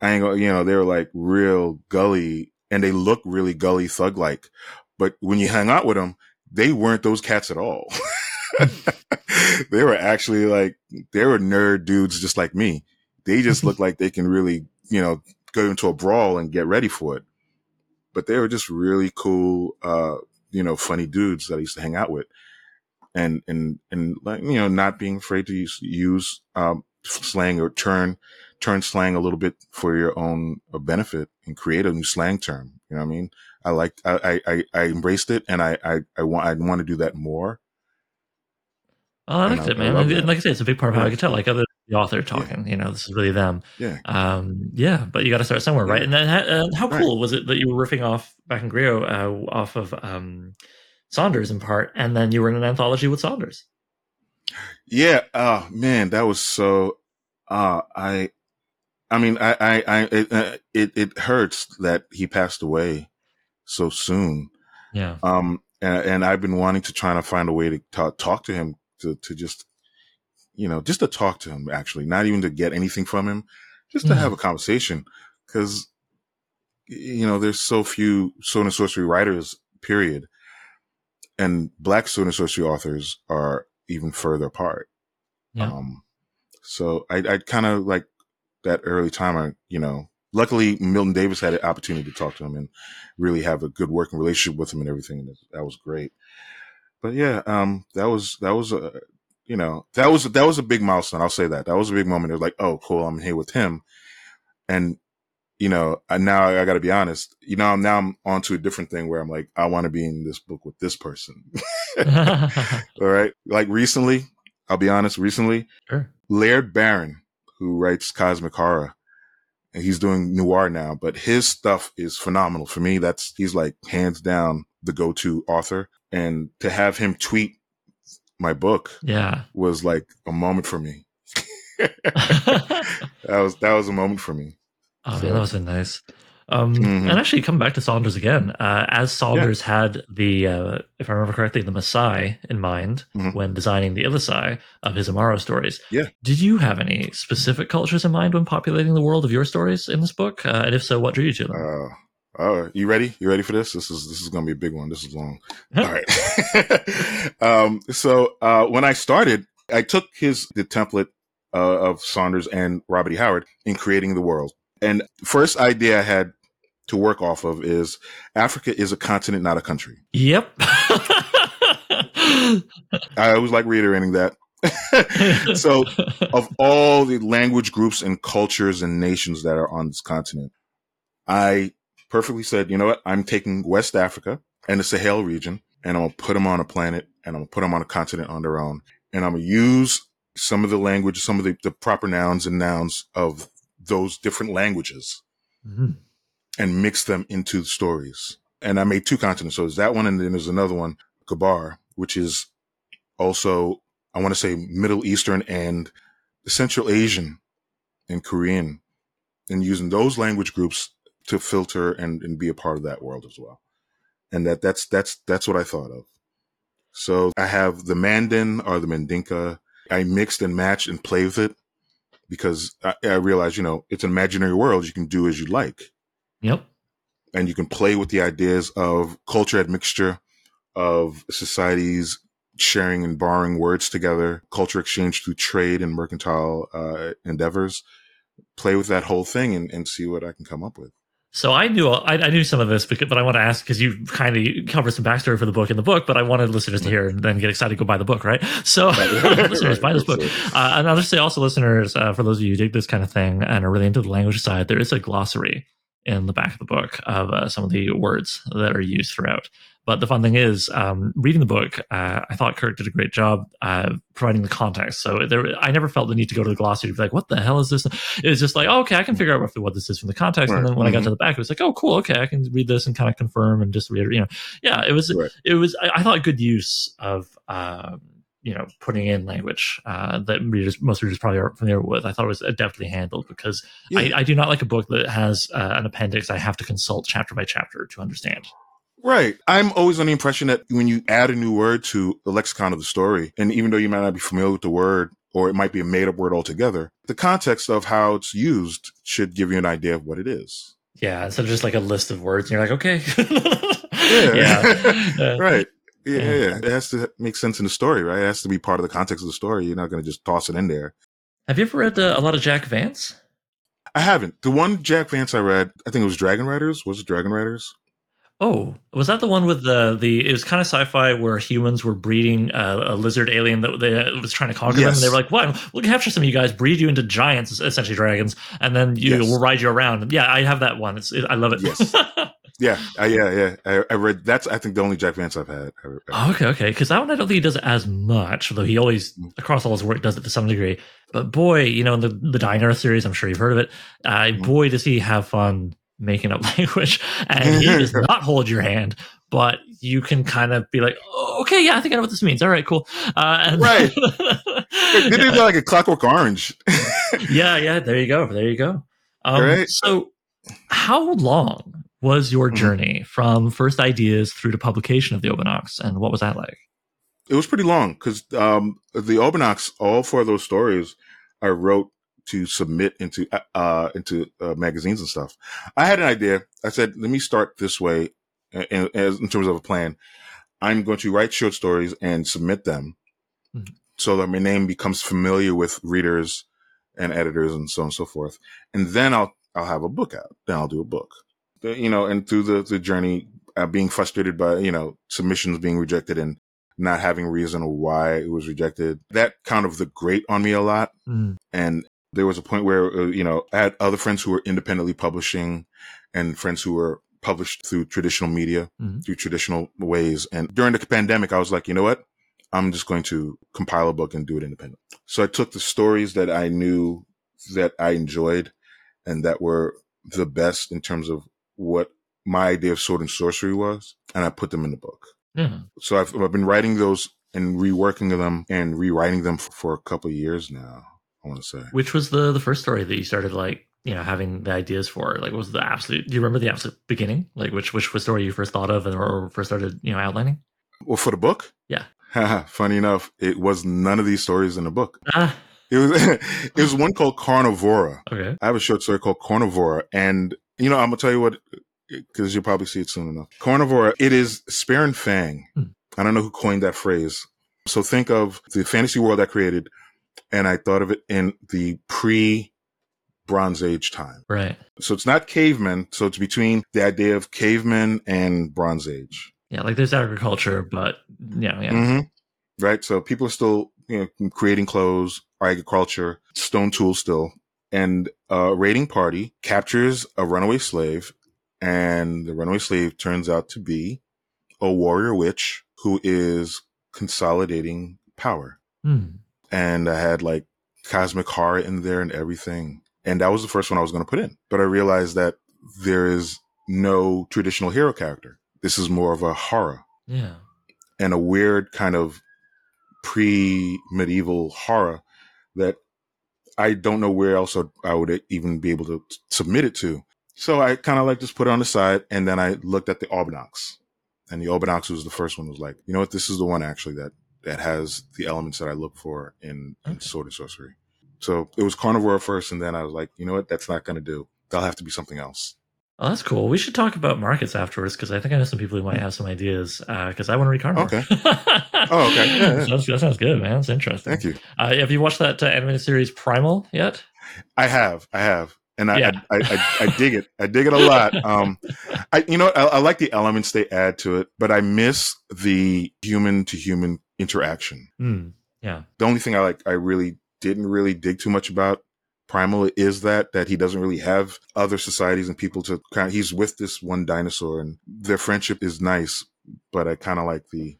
I ain't gonna, you know, they were like real gully, and they look really gully thug like. But when you hang out with them, they weren't those cats at all. they were actually like they were nerd dudes just like me. They just look like they can really, you know, go into a brawl and get ready for it. But they were just really cool, uh, you know, funny dudes that I used to hang out with, and and and like you know, not being afraid to use, use um, slang or turn turn slang a little bit for your own uh, benefit and create a new slang term. You know what I mean? I like I I, I embraced it, and I I I want I want to do that more.
Oh, I liked
I-
it,
I
man. And
that.
like I said, it's a big part of how I
Yeah.
could tell. Like other the author talking, you know, this is really them.
Yeah.
Um, yeah, but you got to start somewhere, right? And then, uh, how
Right.
cool was it that you were riffing off back in Grio uh, off of um, Saunders in part, and then you were in an anthology with Saunders?
Yeah. Oh man, that was so. Uh, I, I mean, I, I, I it, uh, it, it hurts that he passed away so soon.
Yeah,
Um, and, and I've been wanting to try to find a way to talk, talk to him to, to just, you know, just to talk to him actually, not even to get anything from him, just to
Yeah.
have a conversation. Cause, you know, there's so few sword and sorcery writers, period. And black sword and sorcery authors are even further apart.
Yeah.
Um, so I, I kind of like that early time. I, you know, luckily Milton Davis had an opportunity to talk to him and really have a good working relationship with him and everything. And that was great. But yeah, um, that was, that was a, you know, that was, that was a big milestone. I'll say that. That was a big moment. It was like, oh, cool. I'm here with him. And, you know, I, now I got to be honest, you know, now I'm on to a different thing where I'm like, I want to be in this book with this person. All right. Like recently, I'll be honest, recently,
sure.
Laird Barron, who writes Cosmic Horror, and he's doing noir now, but his stuff is phenomenal. For me, that's, he's like hands down the go-to author. And to have him tweet my book
Yeah.
was like a moment for me. That was, that was a moment for me.
Man, that was so nice. Um,
Mhm.
And actually, come back to Saunders again. Uh, as Saunders had the, uh, if I remember correctly, the Maasai in mind
Mhm.
when designing the Ilyassai of his Imaro stories.
Yeah.
Did you have any specific cultures in mind when populating the world of your stories in this book? Uh, and if so, what drew you to them?
Uh, oh, you ready? You ready for this? This is, this is going to be a big one. This is long. All right. um, so, uh, when I started, I took his, the template, uh, of Saunders and Robert E. Howard in creating the world. And first idea I had to work off of is Africa is a continent, not a country.
Yep.
I always like reiterating that. so, of all the language groups and cultures and nations that are on this continent, I perfectly said, you know what? I'm taking West Africa and the Sahel region, and I'm gonna put them on a planet, and I'm gonna put them on a continent on their own, and I'm gonna use some of the language, some of the, the proper nouns and nouns of those different languages, mm-hmm. and mix them into stories. And I made two continents. So there's that one, and then there's another one, Kabar, which is also I want to say Middle Eastern and Central Asian and Korean, and using those language groups to filter and, and be a part of that world as well. And that that's that's that's what I thought of. So I have the Mande or the Mandinka. I mixed and matched and played with it because I, I realized, you know, it's an imaginary world. You can do as you like.
Yep.
And you can play with the ideas of culture admixture, of societies sharing and borrowing words together, culture exchange through trade and mercantile uh, endeavors. Play with that whole thing and, and see what I can come up with.
So I knew I, I, knew some of this, but I want to ask because you kind of cover some backstory for the book in the book. But I wanted listeners to hear and then get excited to go buy the book, right? So listeners, buy this book. Uh, and I'll just say also, listeners, uh, for those of you who dig this kind of thing and are really into the language side, there is a glossary in the back of the book of uh, some of the words that are used throughout. But the fun thing is, um, reading the book, uh, I thought Kirk did a great job uh, providing the context. So there, I never felt the need to go to the glossary to be like, "What the hell is this?" It was just like, oh, "Okay, I can figure out roughly what this is from the context." Right. And then when mm-hmm. I got to the back, it was like, "Oh, cool. Okay, I can read this and kind of confirm and just read it." You know, yeah, it was, right. it was. I, I, thought good use of. Um, you know, putting in language uh, that readers, most readers probably aren't familiar with. I thought it was adeptly handled because yeah. I, I, do not like a book that has uh, an appendix I have to consult chapter by chapter to understand.
Right. I'm always on the impression that when you add a new word to the lexicon of the story, and even though you might not be familiar with the word, or it might be a made up word altogether, the context of how it's used should give you an idea of what it is.
Yeah. Instead of just like a list of words, and you're like, okay.
yeah. yeah. right. Yeah, yeah, yeah, It has to make sense in the story, right? It has to be part of the context of the story. You're not going to just toss it in there.
Have you ever read uh, a lot of Jack Vance?
I haven't. The one Jack Vance I read, I think it was Dragon Riders. Was it Dragon Riders?
Oh, was that the one with the the? It was kind of sci-fi where humans were breeding a, a lizard alien that they, was trying to conquer yes. them, and they were like, "What? We'll capture some of you guys, breed you into giants, essentially dragons, and then you yes. will ride you around." Yeah, I have that one. It's it, I love it.
Yes. yeah, uh, yeah, yeah. I, I, read that's I think the only Jack Vance I've had. I,
oh, okay, okay. Because that one I don't think he does it as much, although he always mm. across all his work does it to some degree. But boy, you know, in the the Dying Earth series, I'm sure you've heard of it. Uh, mm-hmm. Boy, does he have fun making up language and he does not hold your hand but you can kind of be like oh, okay yeah i think i know what this means all right cool
uh, and right they did yeah. like a clockwork orange
yeah yeah there you go there you go um, right. so how long was your mm-hmm. journey from first ideas through to publication of the Obanaks and what was that like
it was pretty long because um, the Obanaks all four of those stories i wrote to submit into uh, uh into uh, magazines and stuff. I had an idea. I said, let me start this way, in, in, in terms of a plan. I'm going to write short stories and submit them, mm-hmm. so that my name becomes familiar with readers and editors and so on and so forth. And then I'll I'll have a book out. Then I'll do a book. You know, and through the the journey, uh, being frustrated by you know submissions being rejected and not having reason why it was rejected. That kind of the grate on me a lot. Mm. And there was a point where, uh, you know, I had other friends who were independently publishing and friends who were published through traditional media, mm-hmm. through traditional ways. And during the pandemic, I was like, you know what? I'm just going to compile a book and do it independent. So I took the stories that I knew that I enjoyed and that were the best in terms of what my idea of sword and sorcery was, and I put them in the book. Mm-hmm. So I've, I've been writing those and reworking them and rewriting them for, for a couple years now. I want to say.
Which was the the first story that you started like you know having the ideas for? Like, was the absolute? Do you remember the absolute beginning? Like, which which was story you first thought of and or first started you know outlining?
Well, for the book,
yeah.
Funny enough, it was none of these stories in the book. Ah. It was it was one called Carnivora.
Okay.
I have a short story called Carnivora, and you know I'm gonna tell you what because you'll probably see it soon enough. Carnivora, it is Spear and Fang. Hmm. I don't know who coined that phrase. So think of the fantasy world I created and I thought of it in the pre Bronze Age time.
Right.
So it's not cavemen. So it's between the idea of cavemen and Bronze Age.
Yeah, like there's agriculture, but yeah, yeah.
Mm-hmm. Right. So people are still you know, creating clothes, agriculture, stone tools still. And a raiding party captures a runaway slave, and the runaway slave turns out to be a warrior witch who is consolidating power.
Hmm.
And I had like cosmic horror in there and everything. And that was the first one I was going to put in. But I realized that there is no traditional hero character. This is more of a horror
Yeah.
and a weird kind of pre medieval horror that I don't know where else I would even be able to submit it to. So I kind of like just put it on the side and then I looked at the Albinox and the Albinox was the first one was like, you know what? This is the one actually that, that has the elements that I look for in, in
Okay.
sword and sorcery. So it was carnivore first. And then I was like, you know what? That's not going to do. That'll have to be something else.
Oh, that's cool. We should talk about markets afterwards because I think I know some people who might have some ideas because I want to read Carnivore.
Okay. Oh, okay. Yeah, yeah.
Sounds, that sounds good, man. That's interesting.
Thank you.
Uh, have you watched that uh, animated series Primal yet?
I have, I have, and I,
Yeah.
I, I, I, I dig it. I dig it a lot. Um, I, you know, I, I like the elements they add to it, but I miss the human to human interaction.
Hmm. Yeah.
The only thing I like, I really didn't really dig too much about Primal is that that he doesn't really have other societies and people to kind. Of, he's with this one dinosaur, and their friendship is nice, but I kind of like the.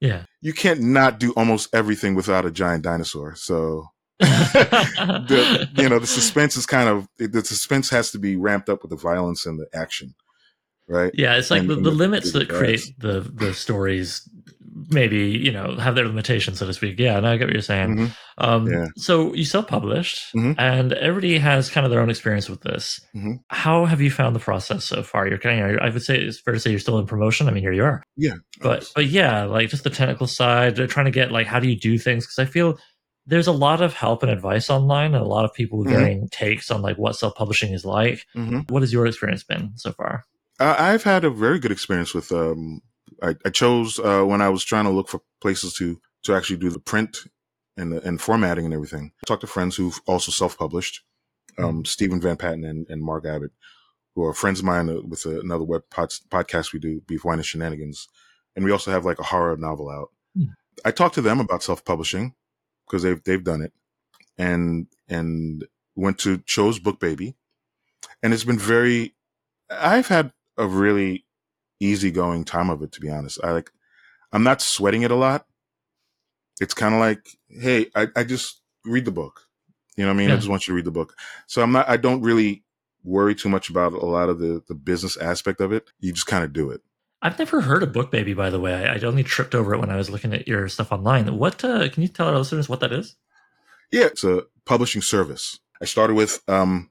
Yeah.
You can't not do almost everything without a giant dinosaur, so the you know the suspense is kind of the suspense has to be ramped up with the violence and the action, right?
Yeah, it's like
And-
the, the limits that create the the stories maybe you know have their limitations so to speak yeah and i get what you're saying
Mhm.
um
Yeah.
so you self-published
Mhm.
and everybody has kind of their own experience with this
Mhm.
how have you found the process so far you're kind of i would say it's fair to say you're still in promotion i mean here you are
Yeah,
but but yeah like just the technical side trying to get like how do you do things because i feel there's a lot of help and advice online and a lot of people with
Mhm.
varying takes on like what self-publishing is like
Mhm.
what has your experience been so far
Uh, I've had a very good experience with. Um, I, I chose uh, when I was trying to look for places to to actually do the print and the, and formatting and everything. I talked to friends who've also self published, um, Stephen Van Patten and, and Mark Abbott, who are friends of mine uh, with uh, another web pod, podcast we do, Beef Wine and Shenanigans, and we also have like a horror novel out.
Hmm.
I talked to them about self publishing because they've they've done it, and and went to chose Book Baby, and it's been very. I've had a really easygoing time of it, to be honest. I like, I'm not sweating it a lot. It's kind of like, hey, I, I just read the book. You know what I mean? I just want you to read the book. So I'm not, I don't really worry too much about a lot of the, the business aspect of it. You just kind of do it.
I've never heard of Book Baby, by the way. I, I only tripped over it when I was looking at your stuff online. What uh, can you tell our listeners what that is?
Yeah, it's a publishing service. I started with, um,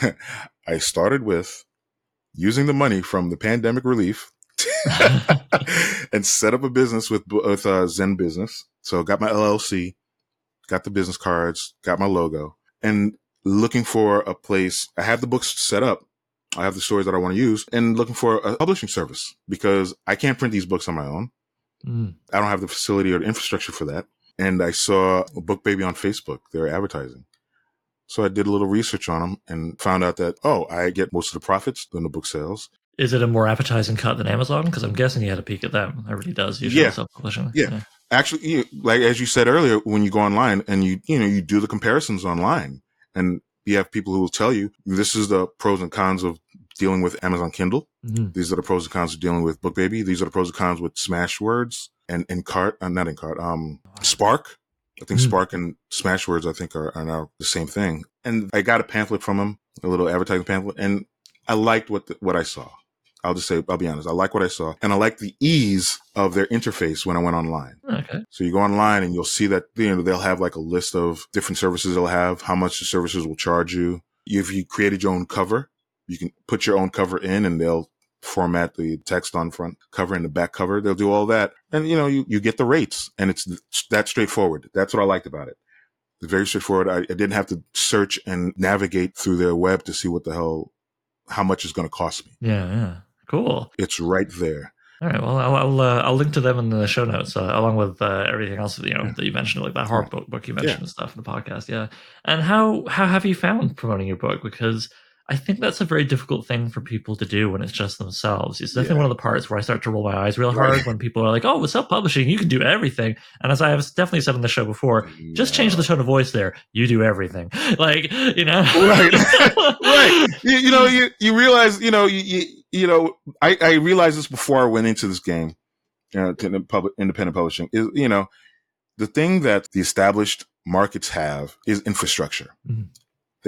I started with using the money from the pandemic relief and set up a business with with uh, Zen Business. So got my LLC, got the business cards, got my logo, and looking for a place. I have the books set up. I have the stories that I want to use, and looking for a publishing service because I can't print these books on my own.
Mm.
I don't have the facility or the infrastructure for that. And I saw a Book Baby on Facebook. They're advertising. So I did a little research on them and found out that, oh, I get most of the profits than the book sales.
Is it a more appetizing cut than Amazon? Because I'm guessing you had a peek at them. Everybody does usually
Yeah.
self-publishing.
Yeah. Actually, you, like as you said earlier, when you go online and you, you know, you do the comparisons online and you have people who will tell you this is the pros and cons of dealing with Amazon Kindle.
Mhm.
These are the pros and cons of dealing with Book Baby. These are the pros and cons with Smashwords and, and Cart, uh, not in Cart, um, Spark. I think
Hmm.
Spark and Smashwords, I think are, are now the same thing. And I got a pamphlet from him, a little advertising pamphlet, and I liked what, the, what I saw. I'll just say, I'll be honest. I like what I saw and I like the ease of their interface when I went online.
Okay.
So you go online and you'll see that, you know, they'll have like a list of different services they'll have, how much the services will charge you. If you created your own cover, you can put your own cover in and they'll format the text on front cover and the back cover. They'll do all that. And you know, you, you get the rates and it's that straightforward. That's what I liked about it. It's very straightforward. I, I didn't have to search and navigate through their web to see what the hell, how much is going to cost me.
Yeah. Yeah. Cool.
It's right there.
All right. Well, I'll I'll, uh, I'll link to them in the show notes uh, along with uh, everything else you know
Yeah.
that you mentioned, like that horror book, book you mentioned
Yeah.
and stuff in the podcast. Yeah. And how how have you found promoting your book? Because I think that's a very difficult thing for people to do when it's just themselves. It's definitely
Yeah.
one of the parts where I start to roll my eyes real hard
Right.
when people are like, "Oh, with self-publishing, you can do everything." And as I have definitely said on the show before, just change the tone of voice there. You do everything. Like, you know.
Right. right. You, you know, you, you realize, you know, you, you, you know, I, I realized this before I went into this game, you know, to public, independent publishing is, you know, the thing that the established markets have is infrastructure.
Mhm.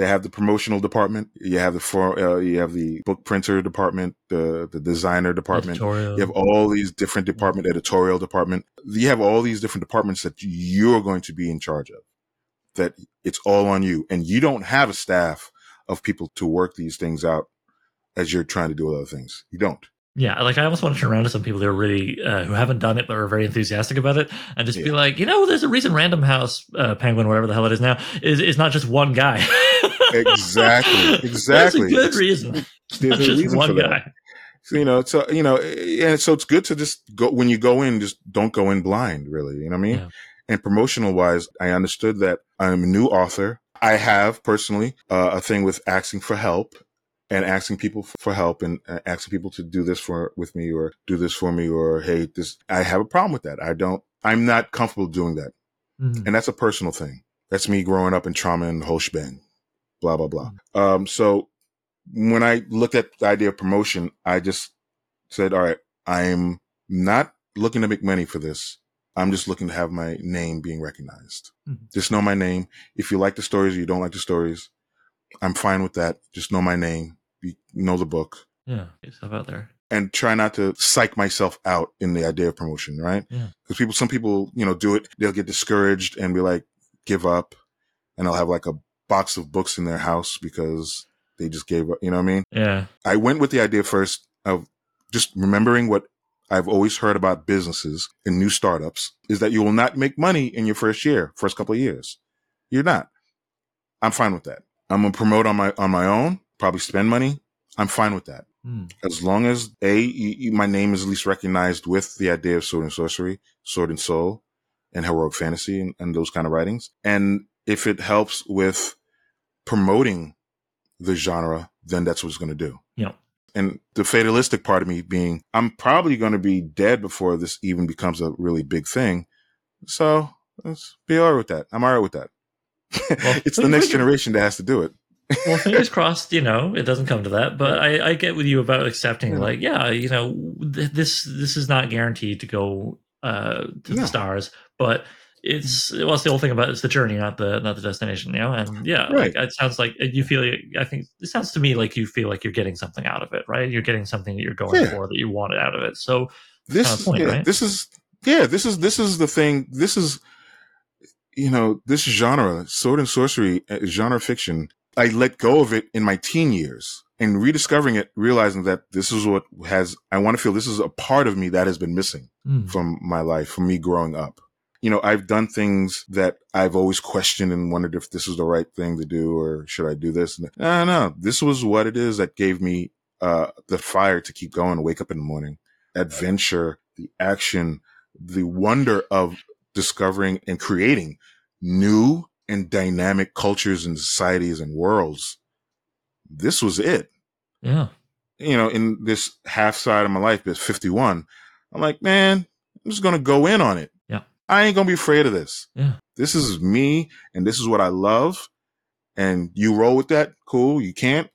They have the promotional department. You have the for, uh, you have the book printer department, the the designer department.
Editorial.
You have all these different department, editorial department. You have all these different departments that you're going to be in charge of. That it's all on you, and you don't have a staff of people to work these things out as you're trying to do other things. You don't.
Yeah, like I almost want to turn around to some people that are really uh, who haven't done it but are very enthusiastic about it, and just be like, you know, there's a reason Random House uh, Penguin, whatever the hell it is now, is is not just one guy.
Exactly. Exactly.
There's a good reason.
There's a reason
one
for that.
guy.
So, you know, so you know, and so it's good to just go when you go in, just don't go in blind, really. You know what I mean?
Yeah.
And promotional wise, I understood that I'm a new author. I have personally uh, a thing with asking for help and asking people for help and uh, asking people to do this for with me or do this for me or hey, this. I have a problem with that. I don't. I'm not comfortable doing that,
Mhm.
and that's a personal thing. That's me growing up in trauma and the whole shebang. Blah blah blah. Um, so when I looked at the idea of promotion, I just said, all right, I'm not looking to make money for this. I'm just looking to have my name being recognized.
Mhm.
Just know my name. If you like the stories or you don't like the stories, I'm fine with that. Just know my name. You know the book
Yeah, get stuff out there.
and try not to psych myself out in the idea of promotion, right?
Yeah.
Because people, some people, you know, do it. They'll get discouraged and be like, give up. And they'll have like a box of books in their house because they just gave up. You know what I mean?
Yeah,
I went with the idea first of just remembering what I've always heard about businesses and new startups is that you will not make money in your first year, first couple of years. You're not. I'm fine with that. I'm gonna promote on my on my own, probably spend money. I'm fine with that.
Mm.
As long as a you, you- my name is at least recognized with the idea of sword and sorcery, sword and soul, and heroic fantasy and, and those kind of writings, and if it helps with promoting the genre, then that's what it's going to do.
Yeah.
And the fatalistic part of me being, I'm probably going to be dead before this even becomes a really big thing. So let's be all right with that. I'm all right with that. it's the next generation that has to do it.
well, fingers crossed. You know, it doesn't come to that, but I, I get with you about accepting.
Yeah.
Like, yeah, you know, th- this this is not guaranteed to go uh, to
No.
the stars, but it's well, it's the whole thing about it's the journey, not the not the destination. You know, and yeah,
Right.
like, it sounds like you feel. I think it sounds to me like you feel like you're getting something out of it, right? You're getting something that you're going
Yeah.
for that you wanted out of it. So
This
Kind of point,
yeah,
right?
this is yeah, this is this is the thing. This is you know, this genre, sword and sorcery, uh, genre fiction. I let go of it in my teen years and rediscovering it, realizing that this is what has I want to feel this is a part of me that has been missing.
mm,
from my life, from me growing up. You know, I've done things that I've always questioned and wondered if this was the right thing to do or should I do this? And No, no, this was what it is that gave me uh, the fire to keep going, wake up in the morning, adventure, the action, the wonder of discovering and creating new and dynamic cultures and societies and worlds. This was it
yeah,
you know, in this half side of my life, it's 51. I'm like, man, I'm just going to go in on it. I ain't to be afraid of this.
Yeah.
This is me and this is what I love. And you roll with that. Cool. You can't.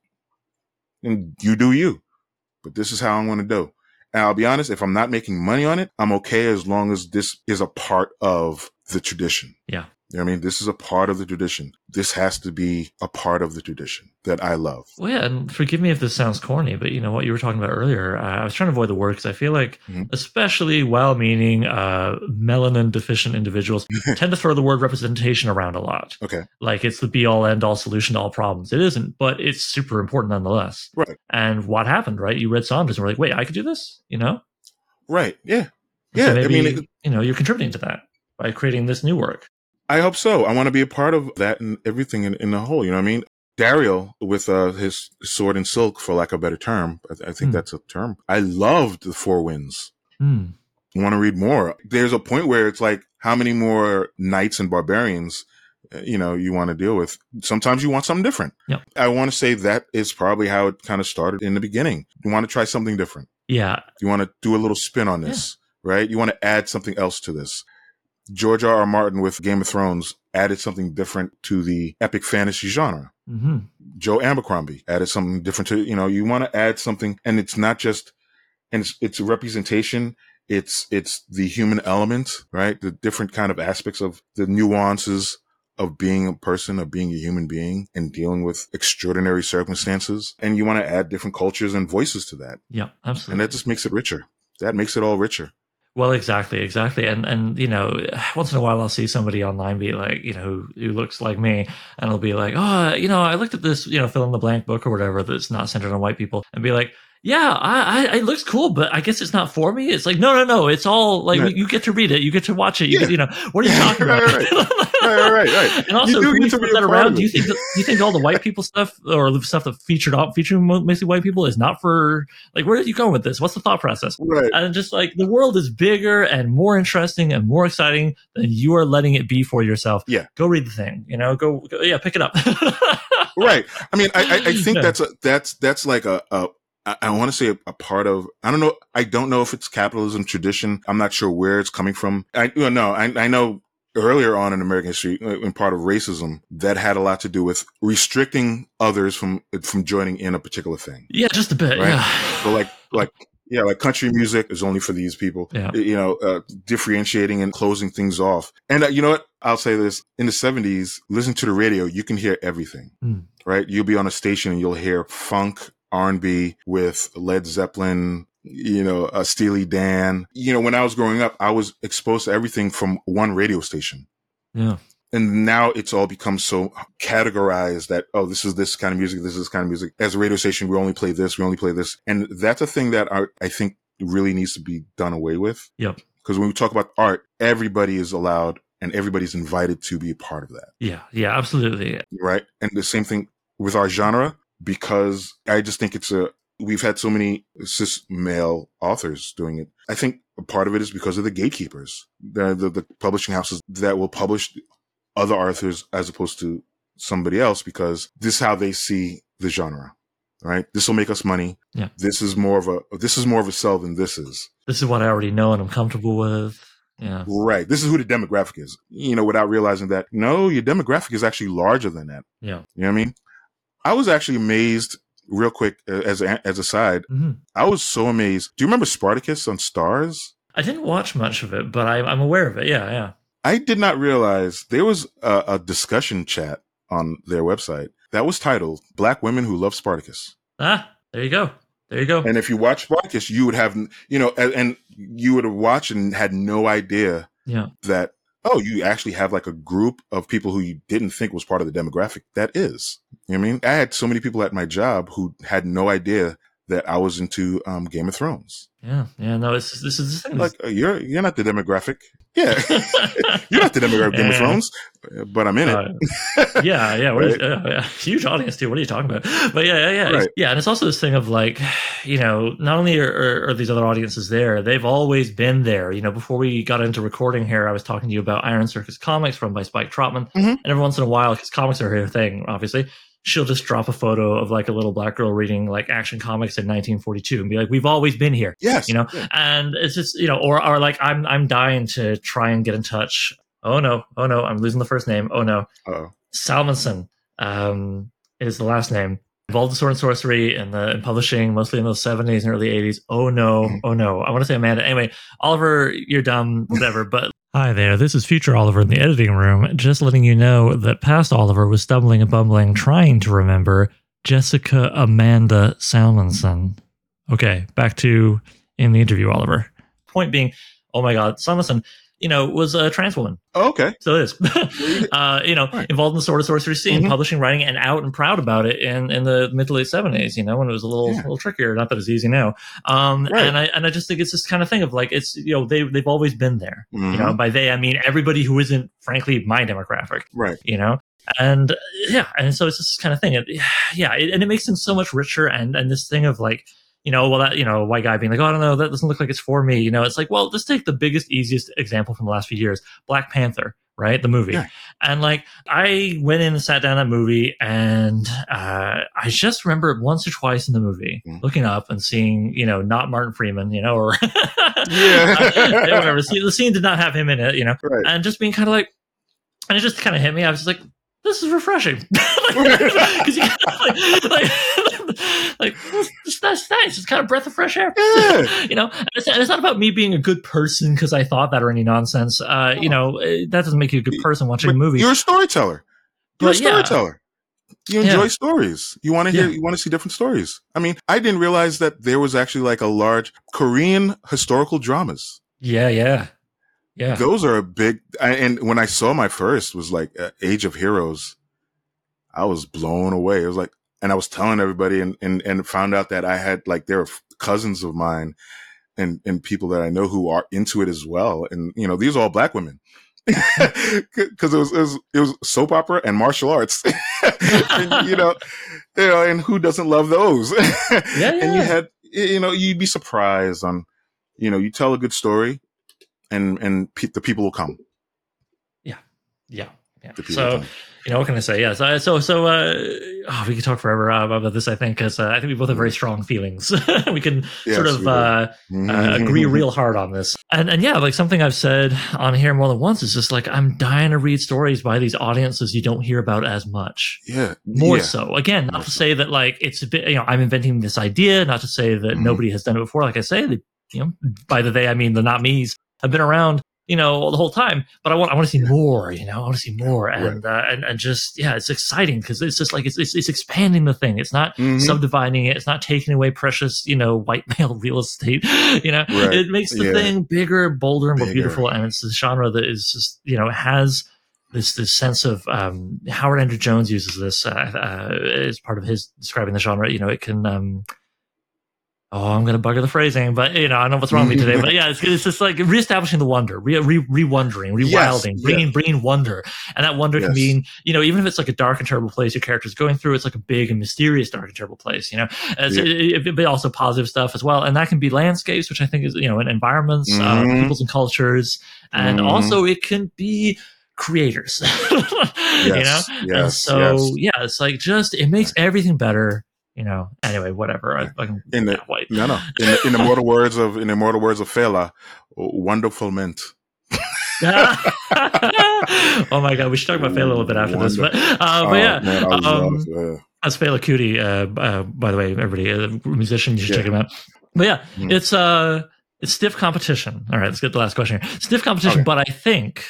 And you do you. But this is how I'm to do. And I'll be honest, if I'm not making money on it, I'm okay as long as this is a part of the tradition.
Yeah.
You know what I mean? This is a part of the tradition. This has to be a part of the tradition that I love.
Well, yeah, and forgive me if this sounds corny, but you know what you were talking about earlier. Uh, I was trying to avoid the word because I feel like,
Mhm.
especially well-meaning uh, melanin deficient individuals, tend to throw the word representation around a lot.
Okay.
Like it's the be-all, end-all solution to all problems. It isn't, but it's super important nonetheless.
Right.
And what happened, right? You read Saunders and were like, "Wait, I could do this," you know?
Right. Yeah.
And
Yeah,
So
I mean, it-
you know you're contributing to that by creating this new work.
I hope so. I want to be a part of that and everything in, in the whole. You know what I mean? Dario with uh, his sword and silk, for lack of a better term. I, I think
Hmm.
that's a term. I loved the Four Winds. I want to read more. There's a point where it's like, how many more knights and barbarians uh, you know, you want to deal with. Sometimes you want something different.
Yep.
I want to say that is probably how it kind of started in the beginning. You want to try something different.
Yeah.
You want to do a little spin on this, right? You want to add something else to this. George R. R. Martin with Game of Thrones added something different to the epic fantasy genre.
hmm
Joe Abercrombie added something different to, you know, you want to add something and it's not just, and it's, it's a representation. It's, it's the human element, right? The different kind of aspects of the nuances of being a person, of being a human being and dealing with extraordinary circumstances. And you want to add different cultures and voices to that.
Yeah, absolutely.
And that just makes it richer. That makes it all richer.
Well, exactly, exactly, and and you know, once in a while I'll see somebody online be like, you know, who, who looks like me, and I'll be like, oh, you know, I looked at this, you know, fill in the blank book or whatever that's not centered on white people, and be like, yeah, I, I it looks cool, but I guess it's not for me. It's like, no, no, no, it's all like
Right.
you get to read it, you get to watch it, you
Yeah.
get, you know, what are you talking
Right,
about?
right, Right, right, right.
And also,
You do get to
that around? Do you think that, do you think all the white people stuff or the stuff that featured up featuring mostly white people is not for like where are you going with this? What's the thought process?
Right.
and just like the world is bigger and more interesting and more exciting than you are letting it be for yourself.
Yeah.
go read the thing. You know, go, go yeah, pick it up.
right. I mean, I, I, I think
Yeah.
that's a, that's that's like a, a I, I want to say a, a part of. I don't know. I don't know if it's capitalism tradition. I'm not sure where it's coming from. I well, no. I, I know earlier on in American history, uh, in part of racism, that had a lot to do with restricting others from from joining in a particular thing.
yeah, just a bit.
Right.
Yeah,
So like like yeah, like country music is only for these people.
Yeah.
You know, uh, differentiating and closing things off. And uh, you know what? I'll say this: in the '70s, listen to the radio, you can hear everything.
Mm.
Right? You'll be on a station and you'll hear funk, R&B with Led Zeppelin. You know, uh, Steely Dan. You know, when I was growing up, I was exposed to everything from one radio station
yeah,
and now it's all become so categorized that oh this is this kind of music this is this kind of music as a radio station we only play this we only play this and that's a thing that i, I think really needs to be done away with
Yep.
because when we talk about art everybody is allowed and everybody's invited to be a part of that
yeah, yeah, absolutely.
right and the same thing with our genre because i just think it's a we've had so many cis male authors doing it. I think a part of it is because of the gatekeepers. The, the, the publishing houses that will publish other authors as opposed to somebody else because this is how they see the genre right? This will make us money.
Yeah.
this is more of a this is more of a sell than this is.
This is what I already know and I'm comfortable with. Yeah,
right. This is who the demographic is. You know without realizing that no your demographic is actually larger than that.
Yeah.
you know what i mean i was actually amazed real quick uh, as a, as a side
hmm
I was so amazed. Do you remember Spartacus on Starz?
I didn't watch much of it, but I, I'm aware of it. Yeah, yeah.
I did not realize there was a, a discussion chat on their website that was titled Black Women Who Love Spartacus.
Ah, there you go. There you go.
And if you watch Spartacus, you would have, you know, and, and you would have watched and had no idea
Yeah.
that, oh, you actually have like a group of people who you didn't think was part of the demographic. That is. You know what I mean? I had so many people at my job who had no idea that I was into um, Game of Thrones.
Yeah, yeah. No, it's this is the thing.
Like, uh, you're you're not the demographic. Yeah. You're not the demographic of Game of Thrones, uh, but I'm in it.
Uh, yeah, yeah, what is-
Right.
yeah, yeah. Huge audience too. What are you talking about? But yeah, yeah, yeah,
Right.
yeah. And it's also this thing of like, you know, not only are, are, are these other audiences there, they've always been there. You know, before we got into recording here, I was talking to you about Iron Circus Comics run by Spike Trotman,
Mhm.
and every once in a while, because comics are her thing, obviously. She'll just drop a photo of like a little black girl reading like action comics in 1942 and be like, "We've always been here."
yes.
You know,
Yeah.
and it's just you know or or like i'm i'm dying to try and get in touch oh no oh no i'm losing the first name oh no
Uh-oh.
salmonson um is the last name involved in sword and sorcery and the in publishing mostly in those 70s and early 80s oh no
Mhm.
oh no i want to say amanda anyway oliver you're dumb whatever but Hi there, this is future Oliver in the editing room, just letting you know that past Oliver was stumbling and bumbling trying to remember Jessica Amanda Salmonson. Okay, back to in the interview, Oliver. Point being, oh my God, Salmonson, you know, was a trans woman.
Oh, okay.
So it is, uh, you know,
Right.
involved in the sword of sorcery scene,
Mhm.
publishing, writing, and out and proud about it in, in the mid to late seventies. You know, when it was a little
Yeah.
little trickier. Not that it's easy now. Um,
Right.
and I and I just think it's this kind of thing of like it's you know they they've always been there. You know,
Mhm.
by they I mean everybody who isn't frankly my demographic
Right.
you know and yeah and so it's this kind of thing It- yeah it, and it makes them so much richer and and this thing of like you know well that you know white guy being like oh, i don't know that doesn't look like it's for me you know it's like well let's take the biggest easiest example from the last few years black panther right? The movie.
Yeah.
And like I went in and sat down that movie and uh, I just remember once or twice in the movie
Mhm.
looking up and seeing, you know, not Martin Freeman, you know, or
Yeah.
whatever. See, The scene did not have him in it, you know,
Right.
and just being kind of like, and it just kind of hit me. I was just like, this is refreshing. Like, like, that's, that's nice. It's kind of breath of fresh air.
Yeah.
you know, and it's, and it's not about me being a good person because I thought that or any nonsense. Uh, you know, eh, that doesn't make you a good person watching a movie.
You're a storyteller. You're
But
a
yeah.
storyteller. You enjoy
Yeah.
stories. You want to hear.
Yeah.
You want to see different stories. I mean, I didn't realize that there was actually like a large Korean historical dramas.
Yeah, yeah, yeah.
Those are a big. I, and when I saw my first was like uh, Age of Heroes, I was blown away. It was like, and I was telling everybody, and and and found out that I had like there are cousins of mine, and and people that I know who are into it as well. And you know, these are all black women. Because it was, it was it was soap opera and martial arts, and, you know, you know, and who doesn't love those?
Yeah,
And you had, you know, you'd be surprised on, you know, you tell a good story, and and pe- the people will come.
Yeah, yeah.
People
So
come.
You know what can I say? Yeah. So so uh, oh, we could talk forever uh, about this. I think because uh, I think we both have very strong feelings. we can
Yes,
sort of uh, uh, agree real hard on this. And and yeah, like something I've said on here more than once is just like I'm dying to read stories by these audiences you don't hear about as much.
Yeah,
More
yeah.
so. Again, not to say that like it's a bit you know I'm inventing this idea. Not to say that
Mhm.
nobody has done it before. Like I say, the, you know by the they I mean the not me's have been around. You know the whole time, but I want I want to see more. You know I want to see more, and uh, and and just yeah, it's exciting because it's just like it's, it's it's expanding the thing. It's not
Mhm.
subdividing it. It's not taking away precious, you know, white male real estate. You know,
Right.
it makes the
Yeah.
thing bigger, bolder, and more beautiful. And it's a genre that is just, you know, has this this sense of um, Howard Andrew Jones uses this uh, uh, as part of his describing the genre. You know, it can. Um, Oh, I'm going to bugger the phrasing, but you know, I don't know what's wrong with me today. But yeah, it's, it's just like reestablishing the wonder, re, re, re-wondering, rewilding,
Yes,
bringing, bringing wonder, and that wonder can mean, you know, even if it's like a dark and terrible place your character's going through, it's like a big and mysterious dark and terrible place, you know. As
Yeah.
it, it, but also positive stuff as well, and that can be landscapes, which I think is, you know, and environments, uh,
Mhm.
peoples and cultures, and
Mhm.
also it can be creators, you know.
Yes,
and
yes,
so
yes.
yeah, it's like just it makes everything better. You know. Anyway, whatever. I, I
In the-. No, no. In the, in the mortal words of in the mortal words of Fela, wonderful mint.
oh my god, we should talk about Faye a little bit after this, but uh, but
Oh,
yeah,
man, I
um,
love, uh,
that's Fela Kuti. Uh, uh, by the way, everybody, uh, musician, you should
Yeah.
check him out. But yeah,
Mm.
it's uh, it's stiff competition. All right, let's get the last question here. Stiff competition,
Okay.
but I think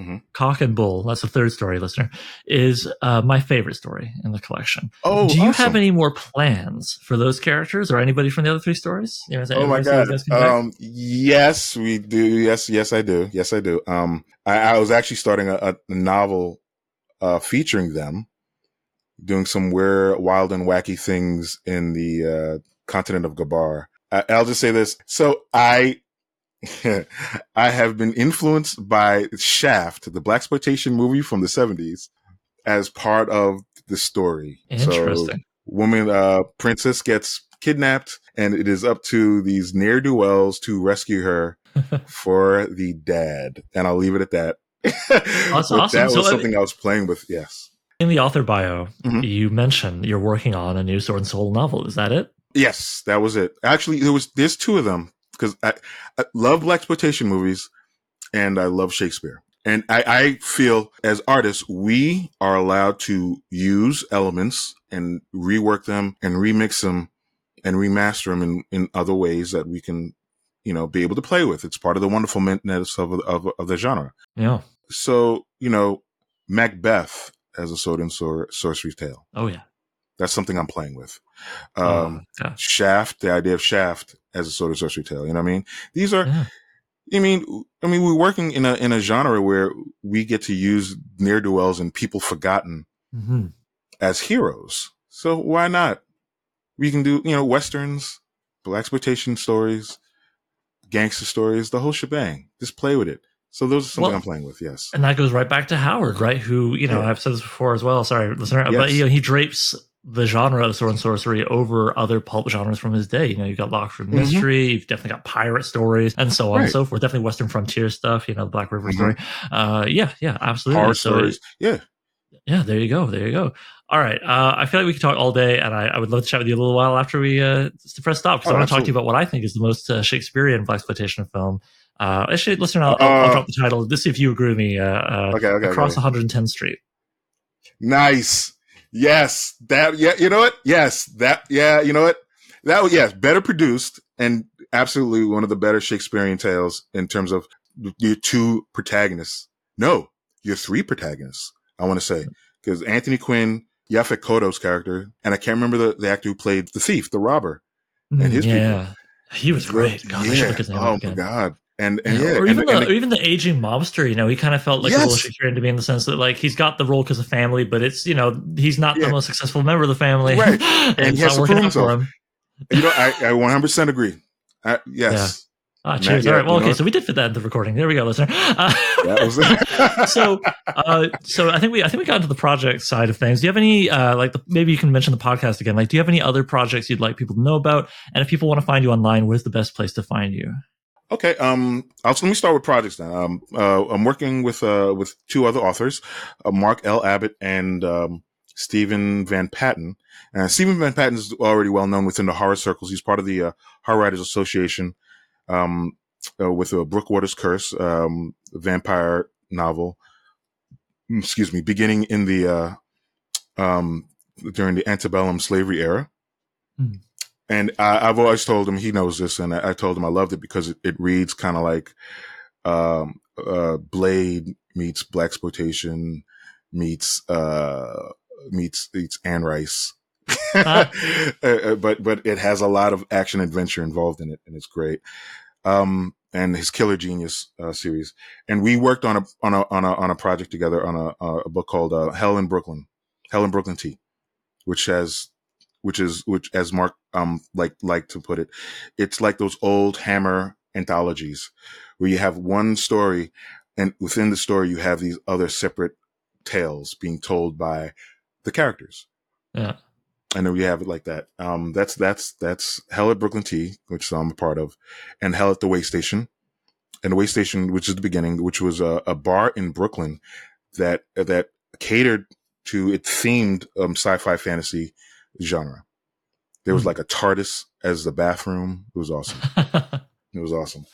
Mhm.
Cock and Bull. That's the third story, listener. Is uh, my favorite story in the collection.
oh,
Do you
awesome.
have any more plans for those characters or anybody from the other three stories? You know,
Oh my
everybody see those
god.
guys come back?
Um, yes, we do. Yes, yes, I do. Yes, I do. Um, I, I was actually starting a, a novel, uh, featuring them, doing some weird, wild and wacky things in the, uh, continent of Gabar. I'll just say this. So I, I have been influenced by Shaft, the blaxploitation movie from the seventies, as part of the story. So, woman uh princess gets kidnapped and it is up to these ne'er do wells to rescue her for the dad and i'll leave it at that
That's awesome.
that was
I-
something i was playing with yes
in the author bio,
Mhm.
you mentioned you're working on a new Sword and Soul novel. Is that it?
yes that was it actually there was there's two of them because I, I love blaxploitation movies and i love shakespeare and I, I feel as artists we are allowed to use elements and rework them and remix them and remaster them in, in other ways that we can, you know, be able to play with. It's part of the wonderfulness of, of, of the genre.
Yeah.
So, you know, Macbeth as a sword and sor- sorcery tale.
Oh yeah.
That's something I'm playing with. Um,
oh, gosh.
Shaft, the idea of Shaft as a sword and sorcery tale. You know what I mean? These are,
Yeah.
I mean, I mean, we're working in a, in a genre where we get to use near do wells and people forgotten
hmm
as heroes. So why not? We can do, you know, westerns, blaxploitation stories, gangster stories, the whole shebang. Just play with it. So those are something
Well-
I'm playing with. Yes.
And that goes right back to Howard, right? Who, you know,
Yeah.
I've said this before as well. Sorry, listener, but you know, he drapes the genre of sword and sorcery over other pulp genres from his day. You know, you've got locked room
Mhm.
Mystery, you've definitely got pirate stories, and so on and so forth. Definitely Western frontier stuff. You know, the Black River
Mhm.
story. Uh, yeah, yeah, absolutely.
Horror
so
stories. Yeah.
yeah, there you go. There you go. All right. Uh, I feel like we could talk all day, and I, I would love to chat with you a little while after we uh, press stop because
Oh,
I want to talk to you about what I think is the most uh, Shakespearean blaxploitation film. Uh, actually, listen, I'll, I'll, I'll
Uh,
drop the title. Just see if you agree with me. Uh, uh,
Okay, okay,
Across
okay.
110th Street.
Nice. Yes. That, yeah, you know what? Yes. That, yeah, you know what? That was, yes, better produced and absolutely one of the better Shakespearean tales in terms of your two protagonists. No, your three protagonists, I want to say. Because Anthony Quinn, Yaphet Kotto's character, and I can't remember the, the actor who played the thief, the robber. And his
Mm, yeah, he was great. God,
yeah.
his
oh
up
my. God. And, and
Yeah,
yeah.
or
and-
even the
and
even the aging mobster, you know, he kind of felt like a little Shakespearean to me in the sense that like he's got the role because of family, but it's you know he's not
Yeah.
the most successful member of the family,
Right.
and,
And he has to
working
prove
out for
himself.
him.
you know, I, I 100% agree. I, yes.
Ah,
Matt,
cheers.
yeah,
All right. Well, okay.
know-
So we did fit that in the recording. There we go, listener. Uh, so, uh, so I think we, I think we got into the project side of things. Do you have any, uh, like, the, maybe you can mention the podcast again? Like, do you have any other projects you'd like people to know about? And if people want to find you online, where's the best place to find you?
Okay. Um, let me start with projects then. Um, uh, I'm working with, uh, with two other authors, uh, Mark L. Abbott and, um, Steven Van Patten. Uh, Steven Van Patten is already well known within the horror circles. He's part of the, uh, Horror Writers Association, um, uh, with uh, Brookwaters Curse, um, vampire novel. Mm, Excuse me, beginning in the, uh, um, during the antebellum slavery era.
Hmm.
And I, I've always told him he knows this, and I, I told him I loved it because it, it reads kind of like um, uh, Blade meets blaxploitation meets uh, meets meets Anne Rice,
Ah.
Uh, uh, but but it has a lot of action adventure involved in it, and it's great. Um, and his Killer Genius uh, series, and we worked on a on a on a on a project together on a, a book called uh, Hell in Brooklyn, Hell in Brooklyn Tea, which has which is which as Mark um like like to put it, it's like those old Hammer anthologies where you have one story, and within the story you have these other separate tales being told by the characters.
Yeah.
And then we have it like that. Um, that's that's that's Hell at Brooklyn Tea, which I'm a part of, and Hell at the Way Station, and the Way Station, which is the beginning, which was a, a bar in Brooklyn that that catered to it themed um, sci-fi fantasy genre. There was
Hmm.
like a TARDIS as the bathroom. It was awesome. It was awesome.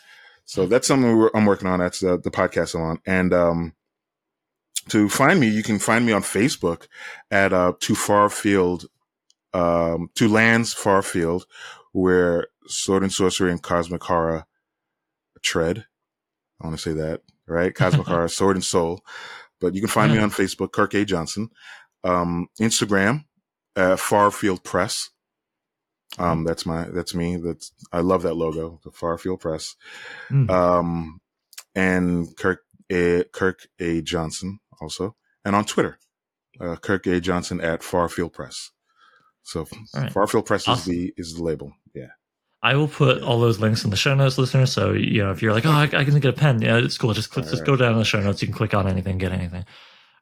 So that's something we're, I'm working on. That's uh, the podcast I'm on. And um, to find me, you can find me on Facebook at uh, Too Far Field, um, Two Lands Far Field, where Sword and Sorcery and Cosmic Horror tread. I want to say that, right? Cosmic Horror, Sword and Soul. But you can find me on Facebook, Kirk A. Johnson. Um, Instagram, uh, Far Field Press. Um, that's my, that's me. That's, I love that logo, the Far Field Press.
Mm.
Um, and Kirk A, Kirk A. Johnson also. And on Twitter, uh, Kirk A. Johnson at Farfield Press. So
right.
Farfield Press
Awesome.
is the, is the label. Yeah.
I will put all those links in the show notes, listeners. So you know, if you're like, oh, I, I can get a pen, yeah, it's cool. Just click,
All
just
right.
go down in the show notes. You can click on anything, get anything.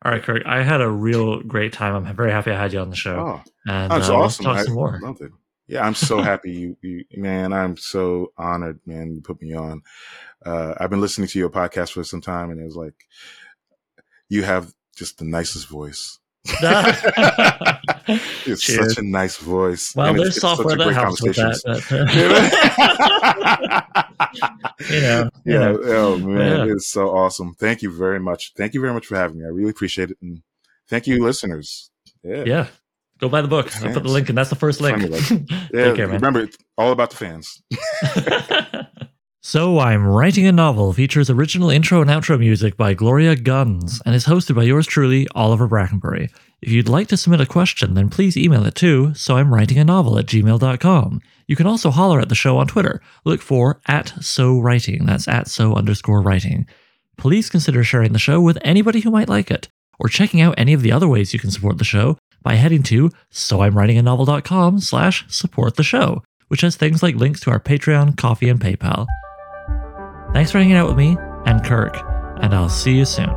All right, Kirk. I had a real great time. I'm very happy I had you on the show,
Oh,
and
that's
uh,
awesome.
Let's
I
talk some more.
loved it. Yeah, I'm so happy you, you, man. I'm so honored, man. You put me on. Uh, I've been listening to your podcast for some time, and it was like, you have just the nicest voice. It's
Cheers.
such a nice voice.
well,
and
there's
it's, it's
software
a
that helps with that. But, uh, you know, you
yeah.
know.
Oh man,
Yeah.
it's so awesome. Thank you very much. Thank you very much for having me. I really appreciate it, and thank you, listeners. Yeah.
yeah. Go buy the book. I'll put the link, and that's the first link. yeah, care.
Remember, it's all about the fans.
So I'm writing a novel features original intro and outro music by Gloria Guns and is hosted by yours truly, Oliver Brackenbury. If you'd like to submit a question, then please email it to so I'm writing a novel at gmail.com. You can also holler at the show on Twitter. Look for at so writing. That's at so underscore writing. Please consider sharing the show with anybody who might like it, or checking out any of the other ways you can support the show by heading to soimwritinganovel.com slash support the show, which has things like links to our Patreon, Ko-fi, and PayPal. Thanks for hanging out with me and Kirk, and I'll see you soon.